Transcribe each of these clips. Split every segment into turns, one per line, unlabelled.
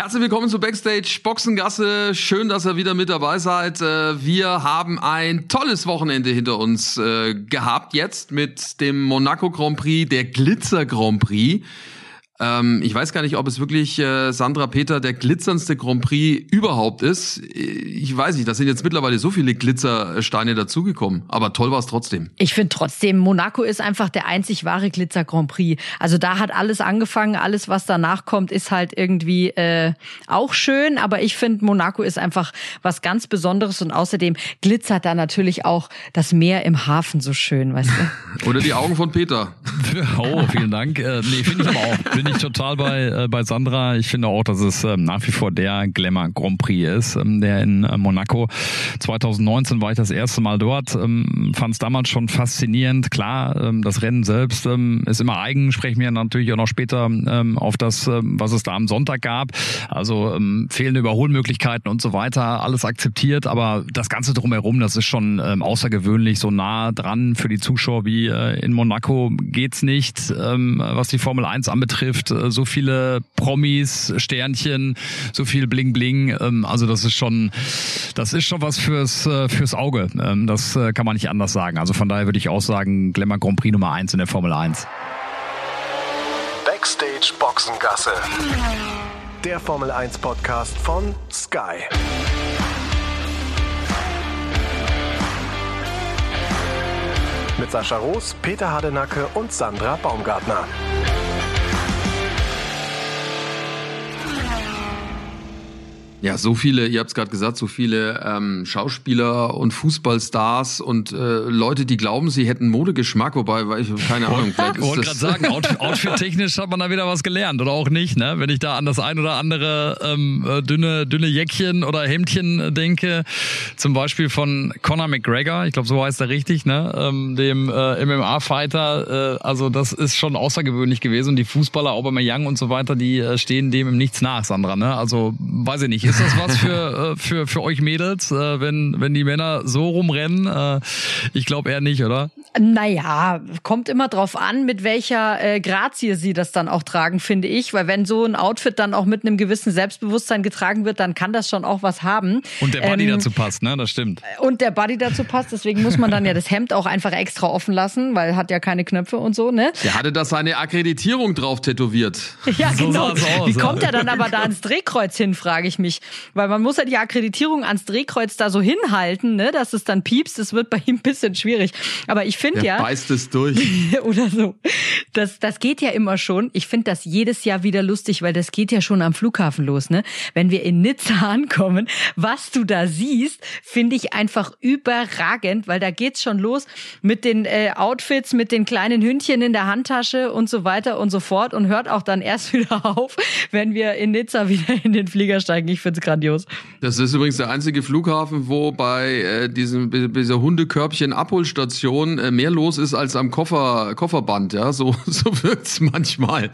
Herzlich willkommen zu Backstage Boxengasse. Schön, dass ihr wieder mit dabei seid. Äh, wir haben ein tolles Wochenende hinter uns äh, gehabt jetzt mit dem Monaco Grand Prix, der Glitzer Grand Prix. Ähm, ich weiß gar nicht, ob es wirklich äh, Sandra Peter der glitzerndste Grand Prix überhaupt ist. Ich weiß nicht, da sind jetzt mittlerweile so viele Glitzersteine dazugekommen. Aber toll war es trotzdem.
Ich finde trotzdem, Monaco ist einfach der einzig wahre Glitzer Grand Prix. Also da hat alles angefangen, alles, was danach kommt, ist halt irgendwie äh, auch schön. Aber ich finde, Monaco ist einfach was ganz Besonderes und außerdem glitzert da natürlich auch das Meer im Hafen so schön, weißt
du? Oder die Augen von Peter.
oh, vielen Dank. Äh, nee, finde ich aber auch. Bin ich total bei, äh, bei Sandra. Ich finde auch, dass es ähm, nach wie vor der Glamour Grand Prix ist, ähm, der in äh, Monaco. 2019 war ich das erste Mal dort, ähm, fand es damals schon faszinierend. Klar, ähm, das Rennen selbst ähm, ist immer eigen, sprechen wir natürlich auch noch später ähm, auf das, ähm, was es da am Sonntag gab. Also ähm, fehlende Überholmöglichkeiten und so weiter, alles akzeptiert, aber das Ganze drumherum, das ist schon ähm, außergewöhnlich, so nah dran für die Zuschauer wie äh, in Monaco geht's nicht, ähm, was die Formel 1 anbetrifft trifft, äh, so viele Promis, Sternchen, so viel Bling Bling. Ähm, also das ist schon, das ist schon was fürs äh, fürs Auge. Ähm, das äh, kann man nicht anders sagen. Also von daher würde ich auch sagen, Glamour Grand Prix Nummer eins in der Formel 1.
Backstage Boxengasse. Der Formel 1 Podcast von Sky. Mit Sascha Roos, Peter Hardenacke und Sandra Baumgartner.
Ja, so viele, ihr habt es gerade gesagt, so viele ähm, Schauspieler und Fußballstars und äh, Leute, die glauben, sie hätten Modegeschmack, wobei, weil ich keine Ahnung.
Ich wollte gerade sagen, outfit-technisch hat man da wieder was gelernt oder auch nicht, ne? Wenn ich da an das ein oder andere ähm, äh, dünne, dünne Jäckchen oder Hemdchen denke, zum Beispiel von Conor McGregor, ich glaube, so heißt er richtig, ne? Ähm, dem äh, MMA-Fighter, äh, also das ist schon außergewöhnlich gewesen und die Fußballer, Aubameyang und so weiter, die äh, stehen dem im Nichts nach, Sandra, ne? Also weiß ich nicht ist das was für, äh, für, für euch Mädels, äh, wenn, wenn die Männer so rumrennen? Äh, ich glaube eher nicht, oder?
Naja, kommt immer drauf an, mit welcher Grazie sie das dann auch tragen, finde ich. Weil wenn so ein Outfit dann auch mit einem gewissen Selbstbewusstsein getragen wird, dann kann das schon auch was haben.
Und der Buddy ähm, dazu passt, ne? Das stimmt.
Und der Buddy dazu passt, deswegen muss man dann ja das Hemd auch einfach extra offen lassen, weil hat ja keine Knöpfe und so, ne?
Der hatte da seine Akkreditierung drauf tätowiert.
Ja, so genau. Wie kommt er dann aber da ans Drehkreuz hin, frage ich mich. Weil man muss ja die Akkreditierung ans Drehkreuz da so hinhalten, ne, dass es dann piepst. Das wird bei ihm ein bisschen schwierig. Aber ich finde ja.
Beißt es durch.
oder so. Das, das geht ja immer schon. Ich finde das jedes Jahr wieder lustig, weil das geht ja schon am Flughafen los, ne? Wenn wir in Nizza ankommen, was du da siehst, finde ich einfach überragend, weil da geht's schon los mit den äh, Outfits, mit den kleinen Hündchen in der Handtasche und so weiter und so fort und hört auch dann erst wieder auf, wenn wir in Nizza wieder in den Flieger steigen. Ich finde es grandios.
Das ist übrigens der einzige Flughafen, wo bei äh, diesem dieser Hundekörbchen-Abholstation äh, mehr los ist als am Koffer, Kofferband. Ja, so, so wirkt's manchmal.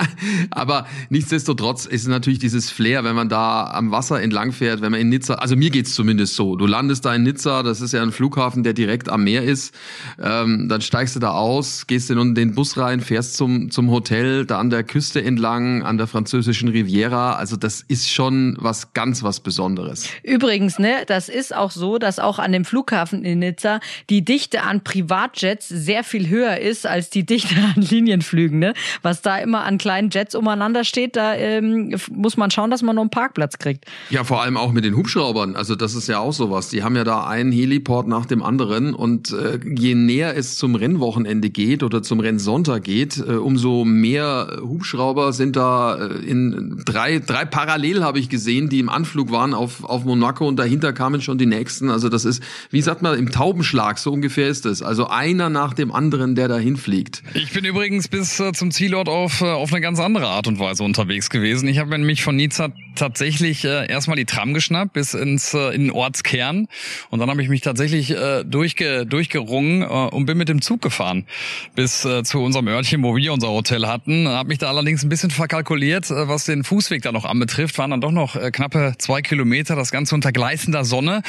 Aber nichtsdestotrotz ist natürlich dieses Flair, wenn man da am Wasser entlang fährt, wenn man in Nizza, also mir geht's zumindest so. Du landest da in Nizza, das ist ja ein Flughafen, der direkt am Meer ist. Ähm, dann steigst du da aus, gehst in den Bus rein, fährst zum, zum Hotel, da an der Küste entlang, an der französischen Riviera. Also das ist schon was ganz was Besonderes.
Übrigens, ne, das ist auch so, dass auch an dem Flughafen in Nizza die Dichte an Privatjets sehr viel höher ist als die Dichte an Linienflügen. Ne? Was da immer an kleinen Jets umeinander steht, da ähm, muss man schauen, dass man noch einen Parkplatz kriegt.
Ja, vor allem auch mit den Hubschraubern. Also das ist ja auch sowas. Die haben ja da einen Heliport nach dem anderen und äh, je näher es zum Rennwochenende geht oder zum Rennsonntag geht, äh, umso mehr Hubschrauber sind da äh, in drei, drei parallel habe ich gesehen, die im Anflug waren auf, auf Monaco und dahinter kamen schon die nächsten. Also das ist, wie sagt man, im Taubenschlag, so ungefähr ist es. Also einer nach dem anderen, der dahin fliegt.
Ich bin übrigens bis äh, zum Zielort auf, äh, auf eine ganz andere Art und Weise unterwegs gewesen. Ich habe nämlich von Nizza tatsächlich äh, erstmal die Tram geschnappt bis ins in den Ortskern und dann habe ich mich tatsächlich äh, durchge, durchgerungen und bin mit dem Zug gefahren bis zu unserem Örtchen, wo wir unser Hotel hatten. Habe mich da allerdings ein bisschen verkalkuliert, was den Fußweg da noch anbetrifft, waren dann doch noch knappe zwei Kilometer, das Ganze unter gleißender Sonne.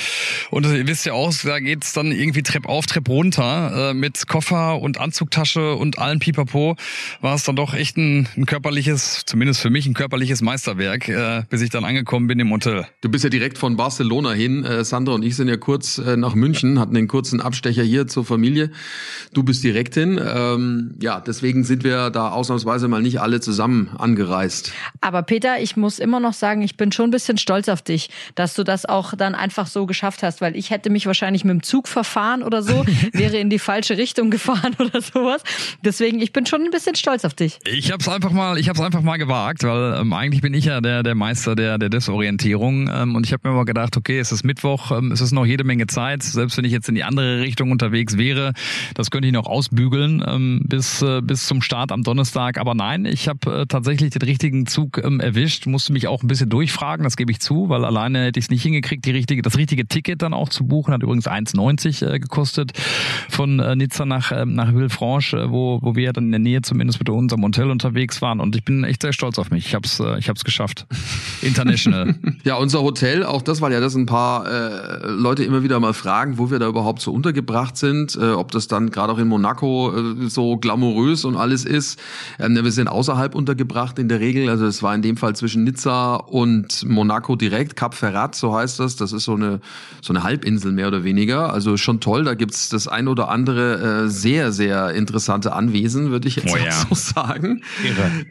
Und ihr wisst ja auch, da geht's dann irgendwie Trepp auf, Trepp runter äh, mit Koffer und Anzugtasche und allen Pipapo. War es dann doch echt ein, ein körperliches, zumindest für mich ein körperliches Meisterwerk, äh, bis ich dann angekommen bin im Hotel.
Du bist ja direkt von Barcelona hin. Äh, Sandra und ich sind ja kurz äh, nach München, hatten den kurzen Abstecher hier zur Familie. Du bist direkt hin. Ähm, ja, deswegen sind wir da ausnahmsweise mal nicht alle zusammen angereist.
Aber Peter, ich muss immer noch sagen, ich bin schon ein bisschen stolz auf dich, dass du das auch dann einfach so geschafft hast, weil ich hätte mich wahrscheinlich mit dem Zug verfahren oder so, wäre in die falsche Richtung gefahren oder sowas. Deswegen, ich bin schon ein bisschen stolz auf dich.
Ich habe es einfach mal, ich habe es einfach mal gewagt, weil ähm, eigentlich bin ich ja der der Meister der der Desorientierung ähm, und ich habe mir mal gedacht, okay, es ist Mittwoch, ähm, es ist noch jede Menge Zeit, selbst wenn ich jetzt in die andere Richtung unterwegs wäre, das könnte ich noch ausbügeln ähm, bis äh, bis zum Start am Donnerstag. Aber nein, ich habe äh, tatsächlich den richtigen Zug ähm, erwischt, musste mich auch ein bisschen durchfragen, das gebe ich zu, weil alleine hätte ich es nicht hingekriegt, die richtige, das richtige Ticket dann auch zu buchen. Hat übrigens 1,90 äh, gekostet von äh, Nizza nach äh, nach Villefranche, äh, wo wo wir dann in der Nähe zumindest mit unserem Hotel unterwegs waren. Und ich bin echt sehr stolz auf mich. Ich habe es äh, geschafft. International.
ja, unser Hotel, auch das, weil ja das ein paar äh, Leute immer wieder mal fragen, wo wir da überhaupt so untergebracht sind, äh, ob das dann gerade auch in Monaco äh, so glamourös und alles ist. Ähm, wir sind außerhalb untergebracht in der Regel. Also es war in dem Fall zwischen Nizza und Monaco direkt, Cap Ferrat, so heißt das. Das ist so eine so eine Halbinsel mehr oder weniger. Also schon toll. Da gibt's das ein oder andere äh, sehr, sehr interessante Anwesen, würde ich jetzt
Oh
auch
ja.
so sagen.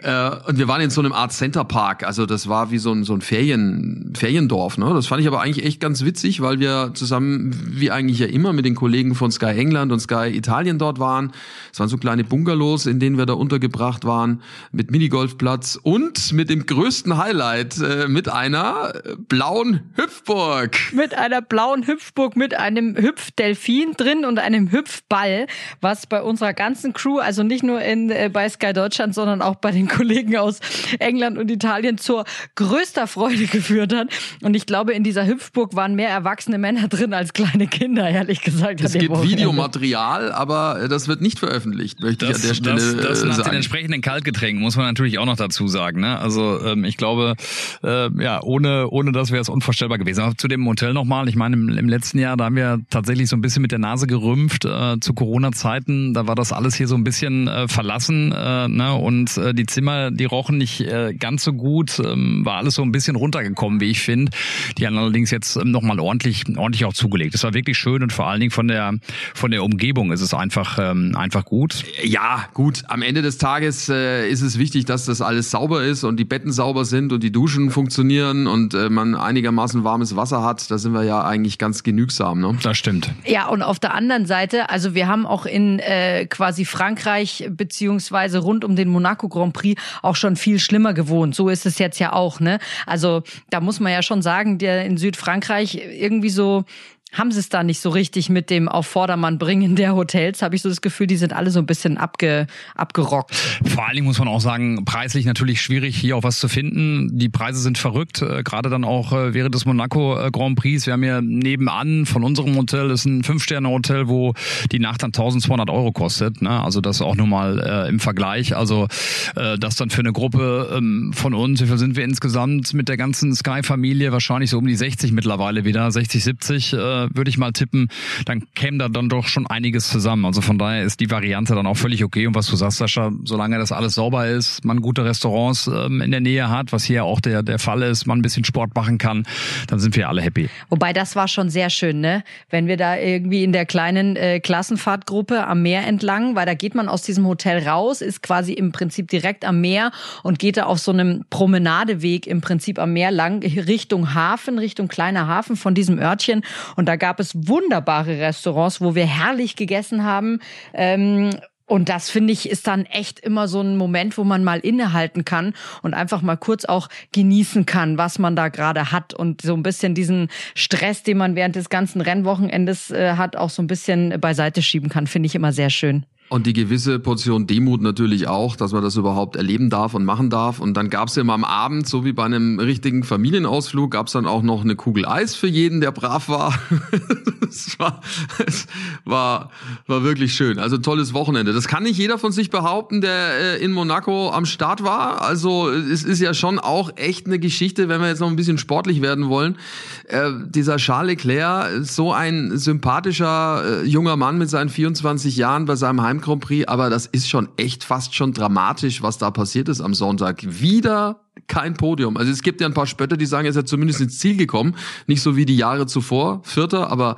Äh, und wir waren in so einem Art Center Park. Also das war wie so ein, so ein Ferien, Feriendorf. Ne? Das fand ich aber eigentlich echt ganz witzig, weil wir zusammen, wie eigentlich ja immer, mit den Kollegen von Sky England und Sky Italien dort waren. Es waren so kleine Bungalows, in denen wir da untergebracht waren, mit Minigolfplatz und mit dem größten Highlight, äh, mit einer äh, blauen Hüpfburg.
Mit einer blauen Hüpfburg, mit einem Hüpfdelfin drin und einem Hüpfball, was bei unserer ganzen Crew, also nicht nur in, äh, bei Sky Deutschland, sondern auch bei den Kollegen aus England und Italien zur größter Freude geführt hat. Und ich glaube, in dieser Hüpfburg waren mehr erwachsene Männer drin als kleine Kinder, ehrlich gesagt.
Es gibt
Wochenende.
Videomaterial, aber äh, das wird nicht veröffentlicht, möchte ich an der Stelle
das, das
äh,
nach den
sagen.
entsprechenden Kaltgetränken muss man natürlich auch noch dazu sagen. Ne? Also ähm, ich glaube, äh, ja, ohne ohne das wäre es unvorstellbar gewesen. Aber zu dem Hotel nochmal. Ich meine, im, im letzten Jahr, da haben wir tatsächlich so ein bisschen mit der Nase gerümpft äh, zu Corona-Zeiten. Da war das alles hier so ein bisschen äh, verlassen äh, ne? und äh, die Zimmer, die rochen nicht äh, ganz so gut. Ähm, war alles so ein bisschen runtergekommen, wie ich finde. Die haben allerdings jetzt ähm, nochmal ordentlich ordentlich auch zugelegt. Es war wirklich schön und vor allen Dingen von der von der Umgebung ist es einfach ähm, einfach gut.
Ja, gut. Am Ende des Tages äh, ist es wichtig, dass das alles sauber ist und die Betten sauber sind und die Duschen funktionieren und äh, man einigermaßen warmes Wasser hat. Da sind wir ja eigentlich ganz genügsam. Ne?
Das stimmt.
Ja, und auf der anderen Seite, also wir haben auch in äh, quasi Frankreich beziehungsweise rund um den Monaco Grand Prix auch schon viel schlimmer gewohnt. So ist es jetzt ja auch, ne? Also da muss man ja schon sagen, der in Südfrankreich irgendwie so haben sie es da nicht so richtig mit dem auf Vordermann bringen der Hotels, habe ich so das Gefühl, die sind alle so ein bisschen abge, abgerockt.
Vor allen Dingen muss man auch sagen, preislich natürlich schwierig, hier auch was zu finden. Die Preise sind verrückt, äh, gerade dann auch äh, während des Monaco äh, Grand Prix. Wir haben ja nebenan von unserem Hotel, ist ein Fünf-Sterne-Hotel, wo die Nacht dann 1200 Euro kostet. Ne? Also das auch nur mal äh, im Vergleich. Also äh, das dann für eine Gruppe ähm, von uns, wie viel sind wir insgesamt mit der ganzen Sky-Familie? Wahrscheinlich so um die 60 mittlerweile wieder, 60, 70 äh, würde ich mal tippen. Dann käme da dann doch schon einiges zusammen. Also von daher ist die Variante dann auch völlig okay. Und was du sagst, Sascha, solange das alles sauber ist, man gute Restaurants ähm, in der Nähe hat, was hier auch der, der Fall ist, man ein bisschen Sport machen kann, dann sind wir alle happy.
Wobei das war schon sehr schön, ne? Wenn wir da irgendwie in der kleinen äh, Klassenfahrtgruppe am Meer entlang, weil da geht man aus diesem Hotel raus, ist quasi im Prinzip direkt am Meer und geht da auf so einem Promenadeweg im Prinzip am Meer lang Richtung Hafen, Richtung kleiner Hafen von diesem Örtchen. Und da gab es wunderbare Restaurants, wo wir herrlich gegessen haben. Ähm, und das finde ich ist dann echt immer so ein Moment, wo man mal innehalten kann und einfach mal kurz auch genießen kann, was man da gerade hat und so ein bisschen diesen Stress, den man während des ganzen Rennwochenendes äh, hat, auch so ein bisschen beiseite schieben kann, finde ich immer sehr schön.
Und die gewisse Portion Demut natürlich auch, dass man das überhaupt erleben darf und machen darf. Und dann gab's ja immer am Abend, so wie bei einem richtigen Familienausflug, gab's dann auch noch eine Kugel Eis für jeden, der brav war. es war, es war, war wirklich schön. Also tolles Wochenende. Das kann nicht jeder von sich behaupten, der äh, in Monaco am Start war. Also es ist ja schon auch echt eine Geschichte, wenn wir jetzt noch ein bisschen sportlich werden wollen. Äh, dieser Charles Leclerc, so ein sympathischer äh, junger Mann mit seinen 24 Jahren bei seinem Heim Grand Prix, aber das ist schon echt fast schon dramatisch, was da passiert ist am Sonntag. Wieder kein Podium. Also es gibt ja ein paar Spötter, die sagen, er ist ja zumindest ins Ziel gekommen. Nicht so wie die Jahre zuvor, Vierter, aber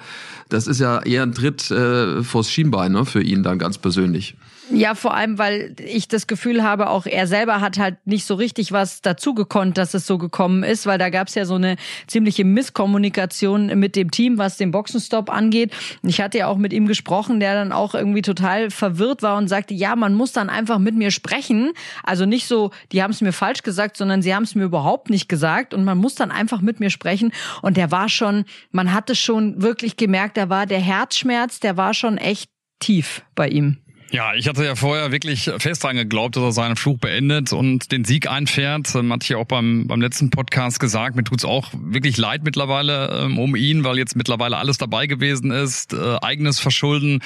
das ist ja eher ein Tritt äh, vors Schienbein ne, für ihn dann ganz persönlich.
Ja, vor allem, weil ich das Gefühl habe, auch er selber hat halt nicht so richtig was dazu gekonnt, dass es so gekommen ist, weil da gab es ja so eine ziemliche Misskommunikation mit dem Team, was den Boxenstopp angeht. Ich hatte ja auch mit ihm gesprochen, der dann auch irgendwie total verwirrt war und sagte, ja, man muss dann einfach mit mir sprechen. Also nicht so, die haben es mir falsch gesagt, sondern sie haben es mir überhaupt nicht gesagt und man muss dann einfach mit mir sprechen. Und der war schon, man hatte schon wirklich gemerkt, da war der Herzschmerz, der war schon echt tief bei ihm.
Ja, ich hatte ja vorher wirklich fest dran geglaubt, dass er seinen Fluch beendet und den Sieg einfährt. Ähm, hatte ich ja auch beim, beim letzten Podcast gesagt. Mir tut's auch wirklich leid mittlerweile ähm, um ihn, weil jetzt mittlerweile alles dabei gewesen ist. Äh, eigenes Verschulden,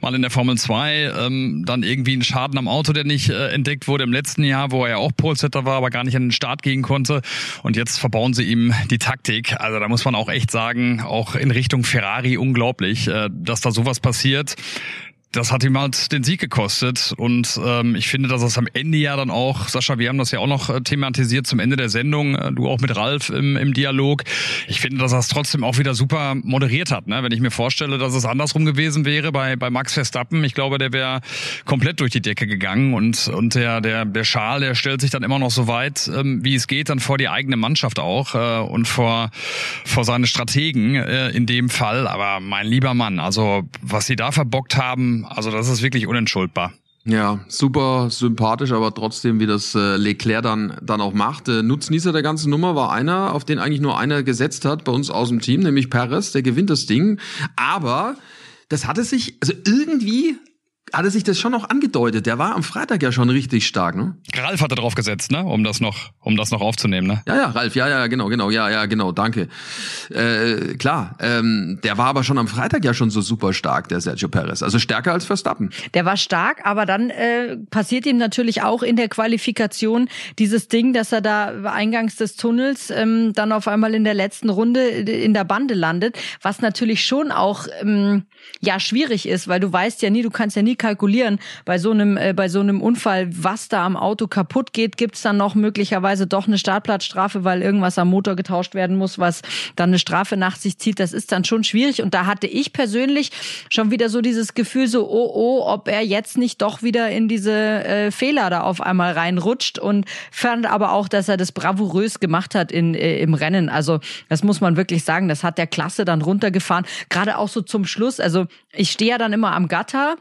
mal in der Formel 2, ähm, dann irgendwie ein Schaden am Auto, der nicht äh, entdeckt wurde im letzten Jahr, wo er ja auch Polsetter war, aber gar nicht an den Start gehen konnte. Und jetzt verbauen sie ihm die Taktik. Also da muss man auch echt sagen, auch in Richtung Ferrari unglaublich, äh, dass da sowas passiert das hat ihm halt den Sieg gekostet. Und ähm, ich finde, dass es am Ende ja dann auch, Sascha, wir haben das ja auch noch äh, thematisiert zum Ende der Sendung, äh, du auch mit Ralf im, im Dialog. Ich finde, dass er es trotzdem auch wieder super moderiert hat. Ne? Wenn ich mir vorstelle, dass es andersrum gewesen wäre bei, bei Max Verstappen, ich glaube, der wäre komplett durch die Decke gegangen. Und, und der, der, der Schal, der stellt sich dann immer noch so weit, ähm, wie es geht, dann vor die eigene Mannschaft auch äh, und vor, vor seine Strategen äh, in dem Fall. Aber mein lieber Mann, also was sie da verbockt haben, also das ist wirklich unentschuldbar.
Ja, super sympathisch, aber trotzdem, wie das äh, Leclerc dann, dann auch macht. Äh, Nutznießer der ganzen Nummer war einer, auf den eigentlich nur einer gesetzt hat bei uns aus dem Team, nämlich Perez, der gewinnt das Ding. Aber das hatte sich, also irgendwie hatte sich das schon noch angedeutet. Der war am Freitag ja schon richtig stark, ne?
Ralf hatte drauf gesetzt, ne? Um das noch, um das noch aufzunehmen, ne?
Ja, ja, Ralf, ja, ja, genau, genau, ja, ja, genau, danke. Äh, klar, ähm, der war aber schon am Freitag ja schon so super stark, der Sergio Perez. Also stärker als Verstappen.
Der war stark, aber dann äh, passiert ihm natürlich auch in der Qualifikation dieses Ding, dass er da eingangs des Tunnels ähm, dann auf einmal in der letzten Runde in der Bande landet, was natürlich schon auch ähm, ja schwierig ist, weil du weißt ja nie, du kannst ja nie kalkulieren bei so einem äh, bei so einem Unfall, was da am Auto kaputt geht, gibt's dann noch möglicherweise doch eine Startplatzstrafe, weil irgendwas am Motor getauscht werden muss, was dann eine Strafe nach sich zieht. Das ist dann schon schwierig und da hatte ich persönlich schon wieder so dieses Gefühl so oh oh, ob er jetzt nicht doch wieder in diese äh, Fehler da auf einmal reinrutscht und fand aber auch, dass er das bravourös gemacht hat in äh, im Rennen. Also, das muss man wirklich sagen, das hat der Klasse dann runtergefahren, gerade auch so zum Schluss. Also, ich stehe ja dann immer am Gatter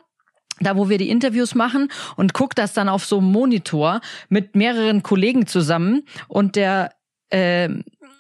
da wo wir die Interviews machen und guck das dann auf so einem Monitor mit mehreren Kollegen zusammen und der äh,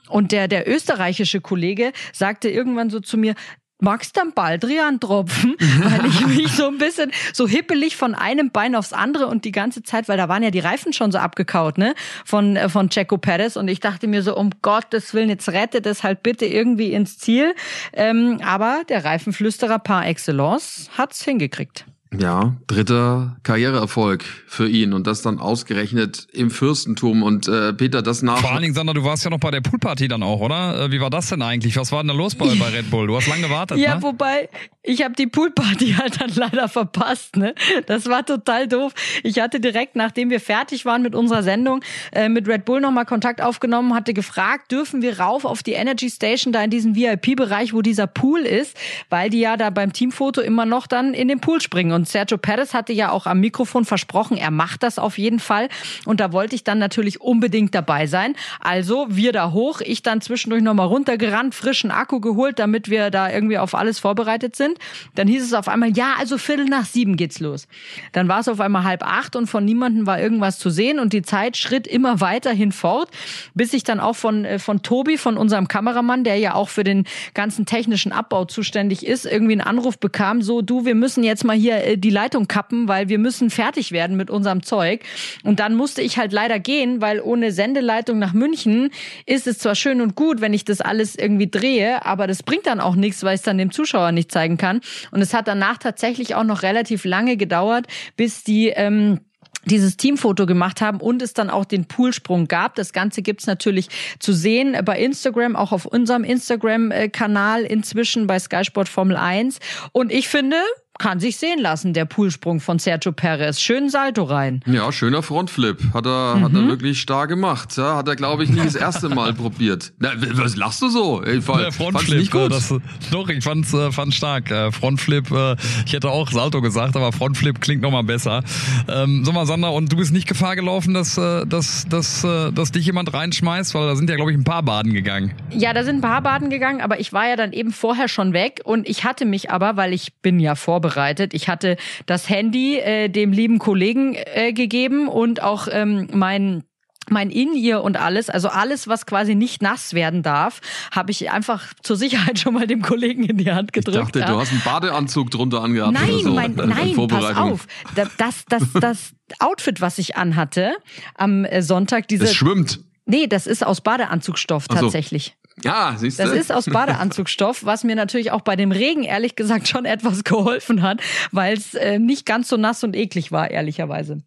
und der der österreichische Kollege sagte irgendwann so zu mir magst dann Baldrian tropfen, weil ich mich so ein bisschen so hippelig von einem Bein aufs andere und die ganze Zeit, weil da waren ja die Reifen schon so abgekaut, ne, von, äh, von Checo Perez und ich dachte mir so, um Gottes Willen, jetzt rette das halt bitte irgendwie ins Ziel. Ähm, aber der Reifenflüsterer par excellence hat's hingekriegt.
Ja, dritter Karriereerfolg für ihn und das dann ausgerechnet im Fürstentum und äh, Peter, das nach.
Vor allen Dingen, Sander, du warst ja noch bei der Poolparty dann auch, oder? Äh, wie war das denn eigentlich? Was war denn da los bei, bei Red Bull? Du hast lange gewartet,
Ja,
ne?
wobei, ich habe die Poolparty halt dann leider verpasst, ne? Das war total doof. Ich hatte direkt, nachdem wir fertig waren mit unserer Sendung, äh, mit Red Bull nochmal Kontakt aufgenommen, hatte gefragt, dürfen wir rauf auf die Energy Station da in diesem VIP-Bereich, wo dieser Pool ist, weil die ja da beim Teamfoto immer noch dann in den Pool springen und Sergio Perez hatte ja auch am Mikrofon versprochen, er macht das auf jeden Fall. Und da wollte ich dann natürlich unbedingt dabei sein. Also wir da hoch, ich dann zwischendurch nochmal runtergerannt, frischen Akku geholt, damit wir da irgendwie auf alles vorbereitet sind. Dann hieß es auf einmal, ja, also Viertel nach sieben geht's los. Dann war es auf einmal halb acht und von niemandem war irgendwas zu sehen und die Zeit schritt immer weiterhin fort, bis ich dann auch von, äh, von Tobi, von unserem Kameramann, der ja auch für den ganzen technischen Abbau zuständig ist, irgendwie einen Anruf bekam, so du, wir müssen jetzt mal hier äh, die Leitung kappen, weil wir müssen fertig werden mit unserem Zeug. Und dann musste ich halt leider gehen, weil ohne Sendeleitung nach München ist es zwar schön und gut, wenn ich das alles irgendwie drehe, aber das bringt dann auch nichts, weil ich es dann dem Zuschauer nicht zeigen kann. Und es hat danach tatsächlich auch noch relativ lange gedauert, bis die ähm, dieses Teamfoto gemacht haben und es dann auch den Poolsprung gab. Das Ganze gibt's natürlich zu sehen bei Instagram, auch auf unserem Instagram-Kanal inzwischen bei Sky Sport Formel 1. Und ich finde, kann sich sehen lassen, der Poolsprung von Sergio Perez. Schönen Salto rein.
Ja, schöner Frontflip. Hat er, mhm. hat er mhm. wirklich stark gemacht. Ja, hat er, glaube ich, nicht das erste Mal probiert. Na, was lachst du so?
Ich fand, ja, Frontflip, nicht gut. Das, doch, ich fand's, äh, fand's stark. Äh, Frontflip, äh, ich hätte auch Salto gesagt, aber Frontflip klingt nochmal besser. Ähm, sag mal, Sander, und du bist nicht Gefahr gelaufen, dass, äh, dass, dass, äh, dass dich jemand reinschmeißt? Weil da sind ja, glaube ich, ein paar Baden gegangen.
Ja, da sind ein paar Baden gegangen, aber ich war ja dann eben vorher schon weg und ich hatte mich aber, weil ich bin ja vorbereitet, vorbereitet. Ich hatte das Handy äh, dem lieben Kollegen äh, gegeben und auch ähm, mein mein In-Ear und alles, also alles, was quasi nicht nass werden darf, habe ich einfach zur Sicherheit schon mal dem Kollegen in die Hand gedrückt.
Ich dachte, ja. du hast einen Badeanzug drunter angehabt.
Nein,
oder so.
mein, nein, pass auf. Das, das, das Outfit, was ich anhatte am äh, Sonntag, diese.
Es schwimmt.
Nee, das ist aus Badeanzugstoff so. tatsächlich.
Ja, siehst
du. Das ist aus Badeanzugstoff, was mir natürlich auch bei dem Regen ehrlich gesagt schon etwas geholfen hat, weil es äh, nicht ganz so nass und eklig war, ehrlicherweise.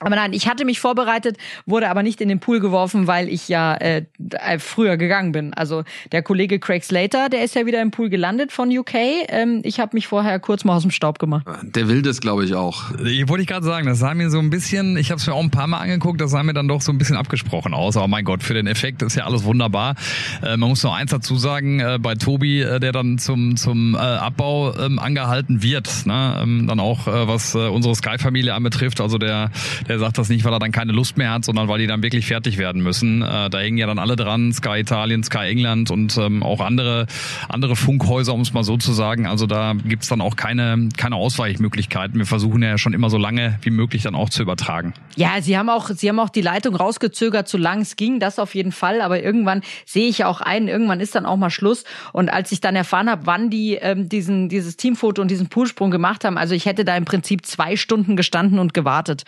Aber nein, ich hatte mich vorbereitet, wurde aber nicht in den Pool geworfen, weil ich ja äh, äh, früher gegangen bin. Also der Kollege Craig Slater, der ist ja wieder im Pool gelandet von UK. Ähm, ich habe mich vorher kurz mal aus dem Staub gemacht.
Der will das, glaube ich, auch.
Ich wollte ich gerade sagen, das sah mir so ein bisschen, ich habe es mir auch ein paar Mal angeguckt, das sah mir dann doch so ein bisschen abgesprochen aus. Aber mein Gott, für den Effekt ist ja alles wunderbar. Äh, man muss noch eins dazu sagen, äh, bei Tobi, äh, der dann zum, zum äh, Abbau ähm, angehalten wird, ne? ähm, dann auch äh, was äh, unsere Sky-Familie anbetrifft, also der der sagt das nicht, weil er dann keine Lust mehr hat, sondern weil die dann wirklich fertig werden müssen. Äh, da hängen ja dann alle dran, Sky Italien, Sky England und ähm, auch andere, andere Funkhäuser, um es mal so zu sagen. Also da gibt's dann auch keine, keine Ausweichmöglichkeiten. Wir versuchen ja schon immer so lange wie möglich dann auch zu übertragen.
Ja, sie haben auch, sie haben auch die Leitung rausgezögert, solange es ging, das auf jeden Fall. Aber irgendwann sehe ich ja auch ein, irgendwann ist dann auch mal Schluss. Und als ich dann erfahren habe, wann die ähm, diesen, dieses Teamfoto und diesen Poolsprung gemacht haben, also ich hätte da im Prinzip zwei Stunden gestanden und gewartet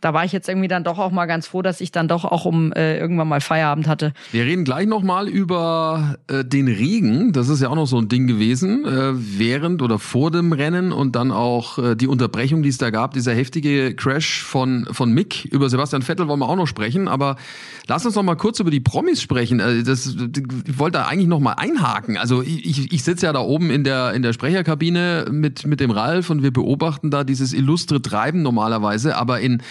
da war ich jetzt irgendwie dann doch auch mal ganz froh, dass ich dann doch auch um äh, irgendwann mal Feierabend hatte.
Wir reden gleich nochmal über äh, den Regen. Das ist ja auch noch so ein Ding gewesen, äh, während oder vor dem Rennen und dann auch äh, die Unterbrechung, die es da gab, dieser heftige Crash von, von Mick. Über Sebastian Vettel wollen wir auch noch sprechen, aber lass uns noch mal kurz über die Promis sprechen. Äh, das, ich wollte da eigentlich noch mal einhaken. Also ich, ich sitze ja da oben in der, in der Sprecherkabine mit, mit dem Ralf und wir beobachten da dieses illustre Treiben normalerweise, aber in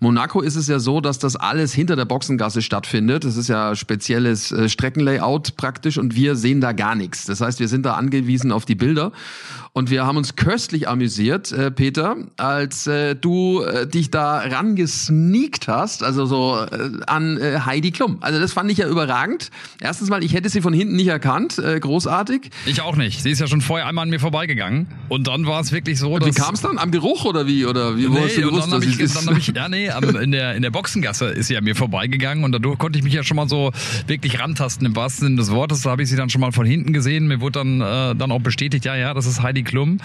Monaco ist es ja so, dass das alles hinter der Boxengasse stattfindet. Das ist ja spezielles äh, Streckenlayout praktisch und wir sehen da gar nichts. Das heißt, wir sind da angewiesen auf die Bilder. Und wir haben uns köstlich amüsiert, äh, Peter, als äh, du äh, dich da rangesneakt hast, also so äh, an äh, Heidi Klum. Also das fand ich ja überragend. Erstens mal, ich hätte sie von hinten nicht erkannt, äh, großartig.
Ich auch nicht. Sie ist ja schon vorher einmal an mir vorbeigegangen. Und dann war es wirklich so,
und dass... Wie kam es dann? Am Geruch oder wie? Oder wie
nee, hast du gewusst, dann dass ich, dann hab ich, Ja, nee, in der, in der Boxengasse ist sie an mir vorbeigegangen und dadurch konnte ich mich ja schon mal so wirklich rantasten im wahrsten Sinne des Wortes. Da habe ich sie dann schon mal von hinten gesehen. Mir wurde dann, äh, dann auch bestätigt, ja, ja, das ist Heidi Klum.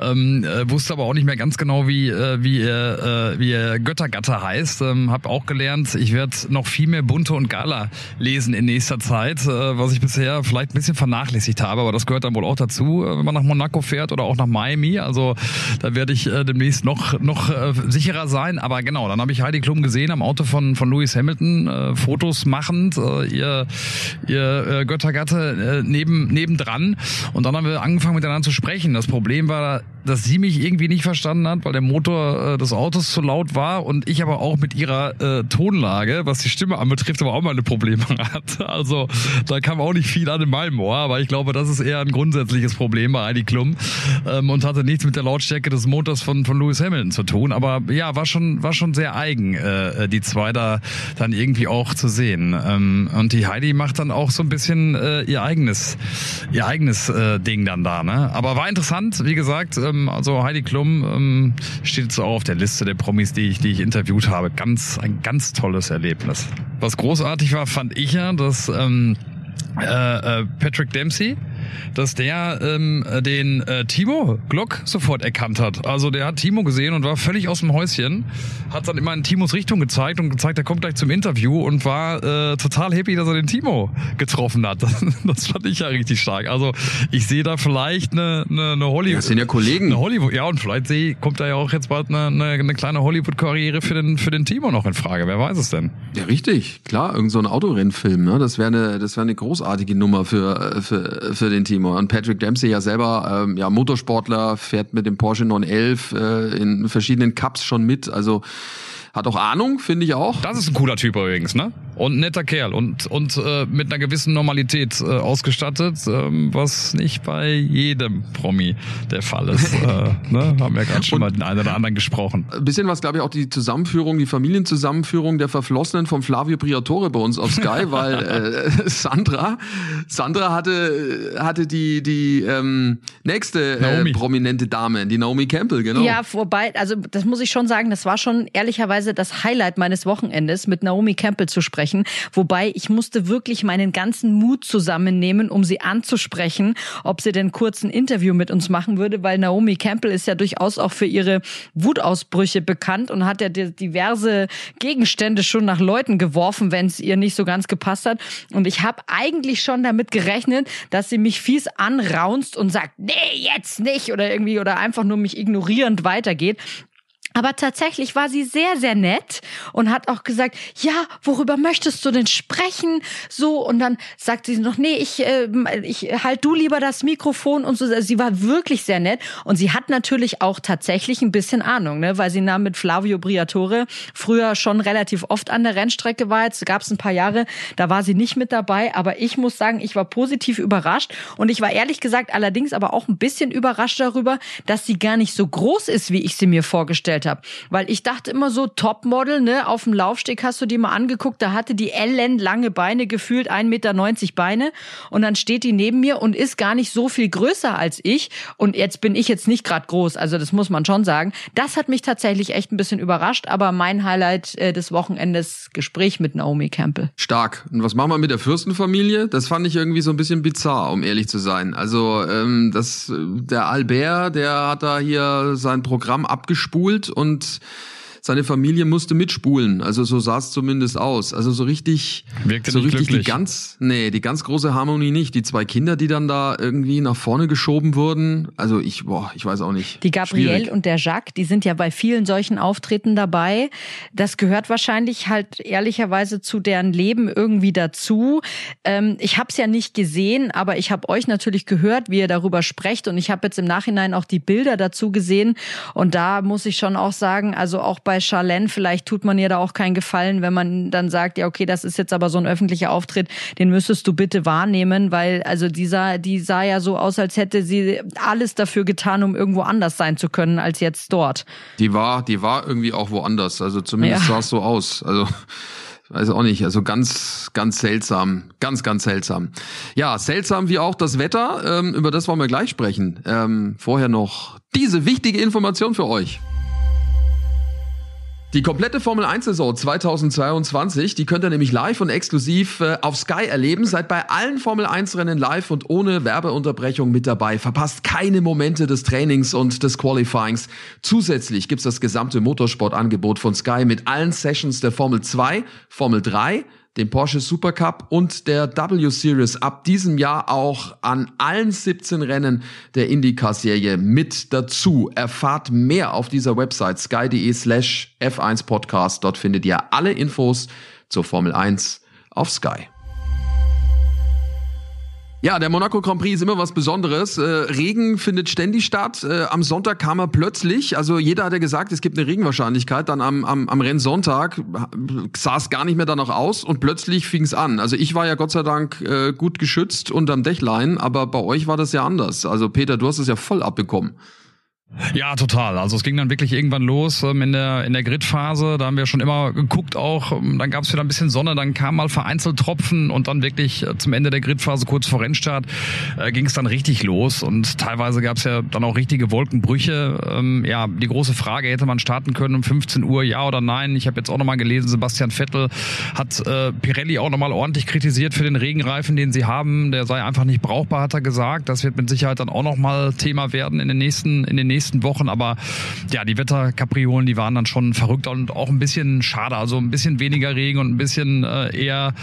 Ähm, äh, wusste aber auch nicht mehr ganz genau, wie, äh, wie, äh, wie er Göttergatter heißt. Ähm, hab auch gelernt, ich werde noch viel mehr Bunte und Gala lesen in nächster Zeit, äh, was ich bisher vielleicht ein bisschen vernachlässigt habe, aber das gehört dann wohl auch dazu, äh, wenn man nach Monaco fährt oder auch nach Miami. Also da werde ich äh, demnächst noch, noch äh, sicherer sein. Aber genau, dann habe ich Heidi Klum gesehen am Auto von, von Lewis Hamilton, äh, Fotos machend, äh, ihr, ihr äh, Göttergatte äh, neben, nebendran. Und dann haben wir angefangen miteinander zu sprechen. Das Problem war, dass sie mich irgendwie nicht verstanden hat, weil der Motor äh, des Autos zu laut war und ich aber auch mit ihrer äh, Tonlage, was die Stimme anbetrifft, aber auch meine Probleme hatte. Also da kam auch nicht viel an in meinem Ohr, aber ich glaube, das ist eher ein grundsätzliches Problem bei Heidi Klum ähm, und hatte nichts mit der Lautstärke des Motors von, von Lewis Hamilton zu tun. Aber ja, war schon, war schon sehr eigen, äh, die zwei da dann irgendwie auch zu sehen. Ähm, und die Heidi macht dann auch so ein bisschen äh, ihr eigenes, ihr eigenes äh, Ding dann da. Ne? Aber war interessant, wie gesagt, ähm, also Heidi Klum ähm, steht jetzt auch auf der Liste der Promis, die ich, die ich interviewt habe. Ganz, ein ganz tolles Erlebnis. Was großartig war, fand ich ja, dass ähm, äh, äh, Patrick Dempsey dass der ähm, den äh, Timo Glock sofort erkannt hat. Also der hat Timo gesehen und war völlig aus dem Häuschen, hat dann immer in Timos Richtung gezeigt und gezeigt, er kommt gleich zum Interview und war äh, total happy, dass er den Timo getroffen hat. Das, das fand ich ja richtig stark. Also ich sehe da vielleicht eine, eine, eine Hollywood.
Das sind ja Kollegen.
Eine Hollywood, ja, und vielleicht sehe, kommt da ja auch jetzt bald eine, eine, eine kleine Hollywood-Karriere für den, für den Timo noch in Frage. Wer weiß es denn?
Ja, richtig. Klar, irgend so ein Autorennfilm, ne? Das wäre eine, das wäre eine großartige Nummer für, für, für den Timo. Und Patrick Dempsey ja selber, ähm, ja, Motorsportler, fährt mit dem Porsche 911 äh, in verschiedenen Cups schon mit. Also hat auch Ahnung, finde ich auch.
Das ist ein cooler Typ übrigens, ne? Und ein netter Kerl und, und äh, mit einer gewissen Normalität äh, ausgestattet, ähm, was nicht bei jedem Promi der Fall ist. äh, ne? Haben wir gerade schon und mal den einen oder anderen gesprochen.
Ein bisschen was, glaube ich, auch die Zusammenführung, die Familienzusammenführung der Verflossenen von Flavio Briatore bei uns auf Sky, weil äh, Sandra, Sandra hatte, hatte die, die ähm, nächste äh, prominente Dame, die Naomi Campbell, genau.
Ja, vorbei, also das muss ich schon sagen, das war schon ehrlicherweise ehrlicherweise das Highlight meines Wochenendes, mit Naomi Campbell zu sprechen. Wobei ich musste wirklich meinen ganzen Mut zusammennehmen, um sie anzusprechen, ob sie denn kurz ein Interview mit uns machen würde, weil Naomi Campbell ist ja durchaus auch für ihre Wutausbrüche bekannt und hat ja diverse Gegenstände schon nach Leuten geworfen, wenn es ihr nicht so ganz gepasst hat. Und ich habe eigentlich schon damit gerechnet, dass sie mich fies anraunst und sagt, nee, jetzt nicht oder irgendwie oder einfach nur mich ignorierend weitergeht. Aber tatsächlich war sie sehr, sehr nett und hat auch gesagt, ja, worüber möchtest du denn sprechen? So, und dann sagt sie noch, nee, ich, äh, ich halt du lieber das Mikrofon und so. Sie war wirklich sehr nett und sie hat natürlich auch tatsächlich ein bisschen Ahnung, ne, weil sie nahm mit Flavio Briatore früher schon relativ oft an der Rennstrecke war. Jetzt gab es ein paar Jahre, da war sie nicht mit dabei, aber ich muss sagen, ich war positiv überrascht und ich war ehrlich gesagt allerdings aber auch ein bisschen überrascht darüber, dass sie gar nicht so groß ist, wie ich sie mir vorgestellt vorgestellt habe. Weil ich dachte immer so, Topmodel, ne, auf dem Laufsteg hast du dir mal angeguckt, da hatte die Ellen lange Beine, gefühlt 1,90 Meter Beine. Und dann steht die neben mir und ist gar nicht so viel größer als ich. Und jetzt bin ich jetzt nicht gerade groß, also das muss man schon sagen. Das hat mich tatsächlich echt ein bisschen überrascht, aber mein Highlight äh, des Wochenendes Gespräch mit Naomi Campbell.
Stark. Und was machen wir mit der Fürstenfamilie? Das fand ich irgendwie so ein bisschen bizarr, um ehrlich zu sein. Also ähm, das, der Albert, der hat da hier sein Programm abgespult und seine Familie musste mitspulen. Also so sah es zumindest aus. Also so richtig,
Wirkte
so
richtig
glücklich. die ganz, nee, die ganz große Harmonie nicht. Die zwei Kinder, die dann da irgendwie nach vorne geschoben wurden. Also ich, boah, ich weiß auch nicht.
Die Gabrielle und der Jacques, die sind ja bei vielen solchen Auftritten dabei. Das gehört wahrscheinlich halt ehrlicherweise zu deren Leben irgendwie dazu. Ähm, ich habe es ja nicht gesehen, aber ich habe euch natürlich gehört, wie ihr darüber sprecht und ich habe jetzt im Nachhinein auch die Bilder dazu gesehen und da muss ich schon auch sagen, also auch bei bei Charlene, vielleicht tut man ihr da auch keinen Gefallen, wenn man dann sagt, ja, okay, das ist jetzt aber so ein öffentlicher Auftritt, den müsstest du bitte wahrnehmen, weil also die sah, die sah ja so aus, als hätte sie alles dafür getan, um irgendwo anders sein zu können als jetzt dort.
Die war, die war irgendwie auch woanders, also zumindest ja. sah es so aus. Also weiß auch nicht, also ganz, ganz seltsam, ganz, ganz seltsam. Ja, seltsam wie auch das Wetter, ähm, über das wollen wir gleich sprechen. Ähm, vorher noch diese wichtige Information für euch. Die komplette Formel 1 Saison 2022, die könnt ihr nämlich live und exklusiv äh, auf Sky erleben. Seid bei allen Formel 1 Rennen live und ohne Werbeunterbrechung mit dabei. Verpasst keine Momente des Trainings und des Qualifyings. Zusätzlich gibt's das gesamte Motorsportangebot von Sky mit allen Sessions der Formel 2, Formel 3, dem Porsche Supercup und der W Series ab diesem Jahr auch an allen 17 Rennen der IndyCar-Serie mit dazu. Erfahrt mehr auf dieser Website sky.de slash F1 Podcast. Dort findet ihr alle Infos zur Formel 1 auf Sky. Ja, der Monaco Grand Prix ist immer was Besonderes. Äh, Regen findet ständig statt. Äh, am Sonntag kam er plötzlich. Also jeder hat ja gesagt, es gibt eine Regenwahrscheinlichkeit. Dann am, am, am Rennsonntag sah es gar nicht mehr danach aus und plötzlich fing es an. Also ich war ja Gott sei Dank äh, gut geschützt unterm Dächlein, aber bei euch war das ja anders. Also Peter, du hast es ja voll abbekommen.
Ja, total. Also es ging dann wirklich irgendwann los ähm, in der in der Gridphase. Da haben wir schon immer geguckt auch. Dann gab es wieder ein bisschen Sonne, dann kam mal vereinzelt Tropfen und dann wirklich äh, zum Ende der Gridphase kurz vor Rennstart äh, ging es dann richtig los und teilweise gab es ja dann auch richtige Wolkenbrüche. Ähm, ja, die große Frage hätte man starten können um 15 Uhr, ja oder nein? Ich habe jetzt auch noch mal gelesen, Sebastian Vettel hat äh, Pirelli auch noch mal ordentlich kritisiert für den Regenreifen, den sie haben. Der sei einfach nicht brauchbar, hat er gesagt. Das wird mit Sicherheit dann auch noch mal Thema werden in den nächsten in den nächsten nächsten Wochen. Aber ja, die Wetterkapriolen, die waren dann schon verrückt und auch ein bisschen schade. Also ein bisschen weniger Regen und ein bisschen äh, eher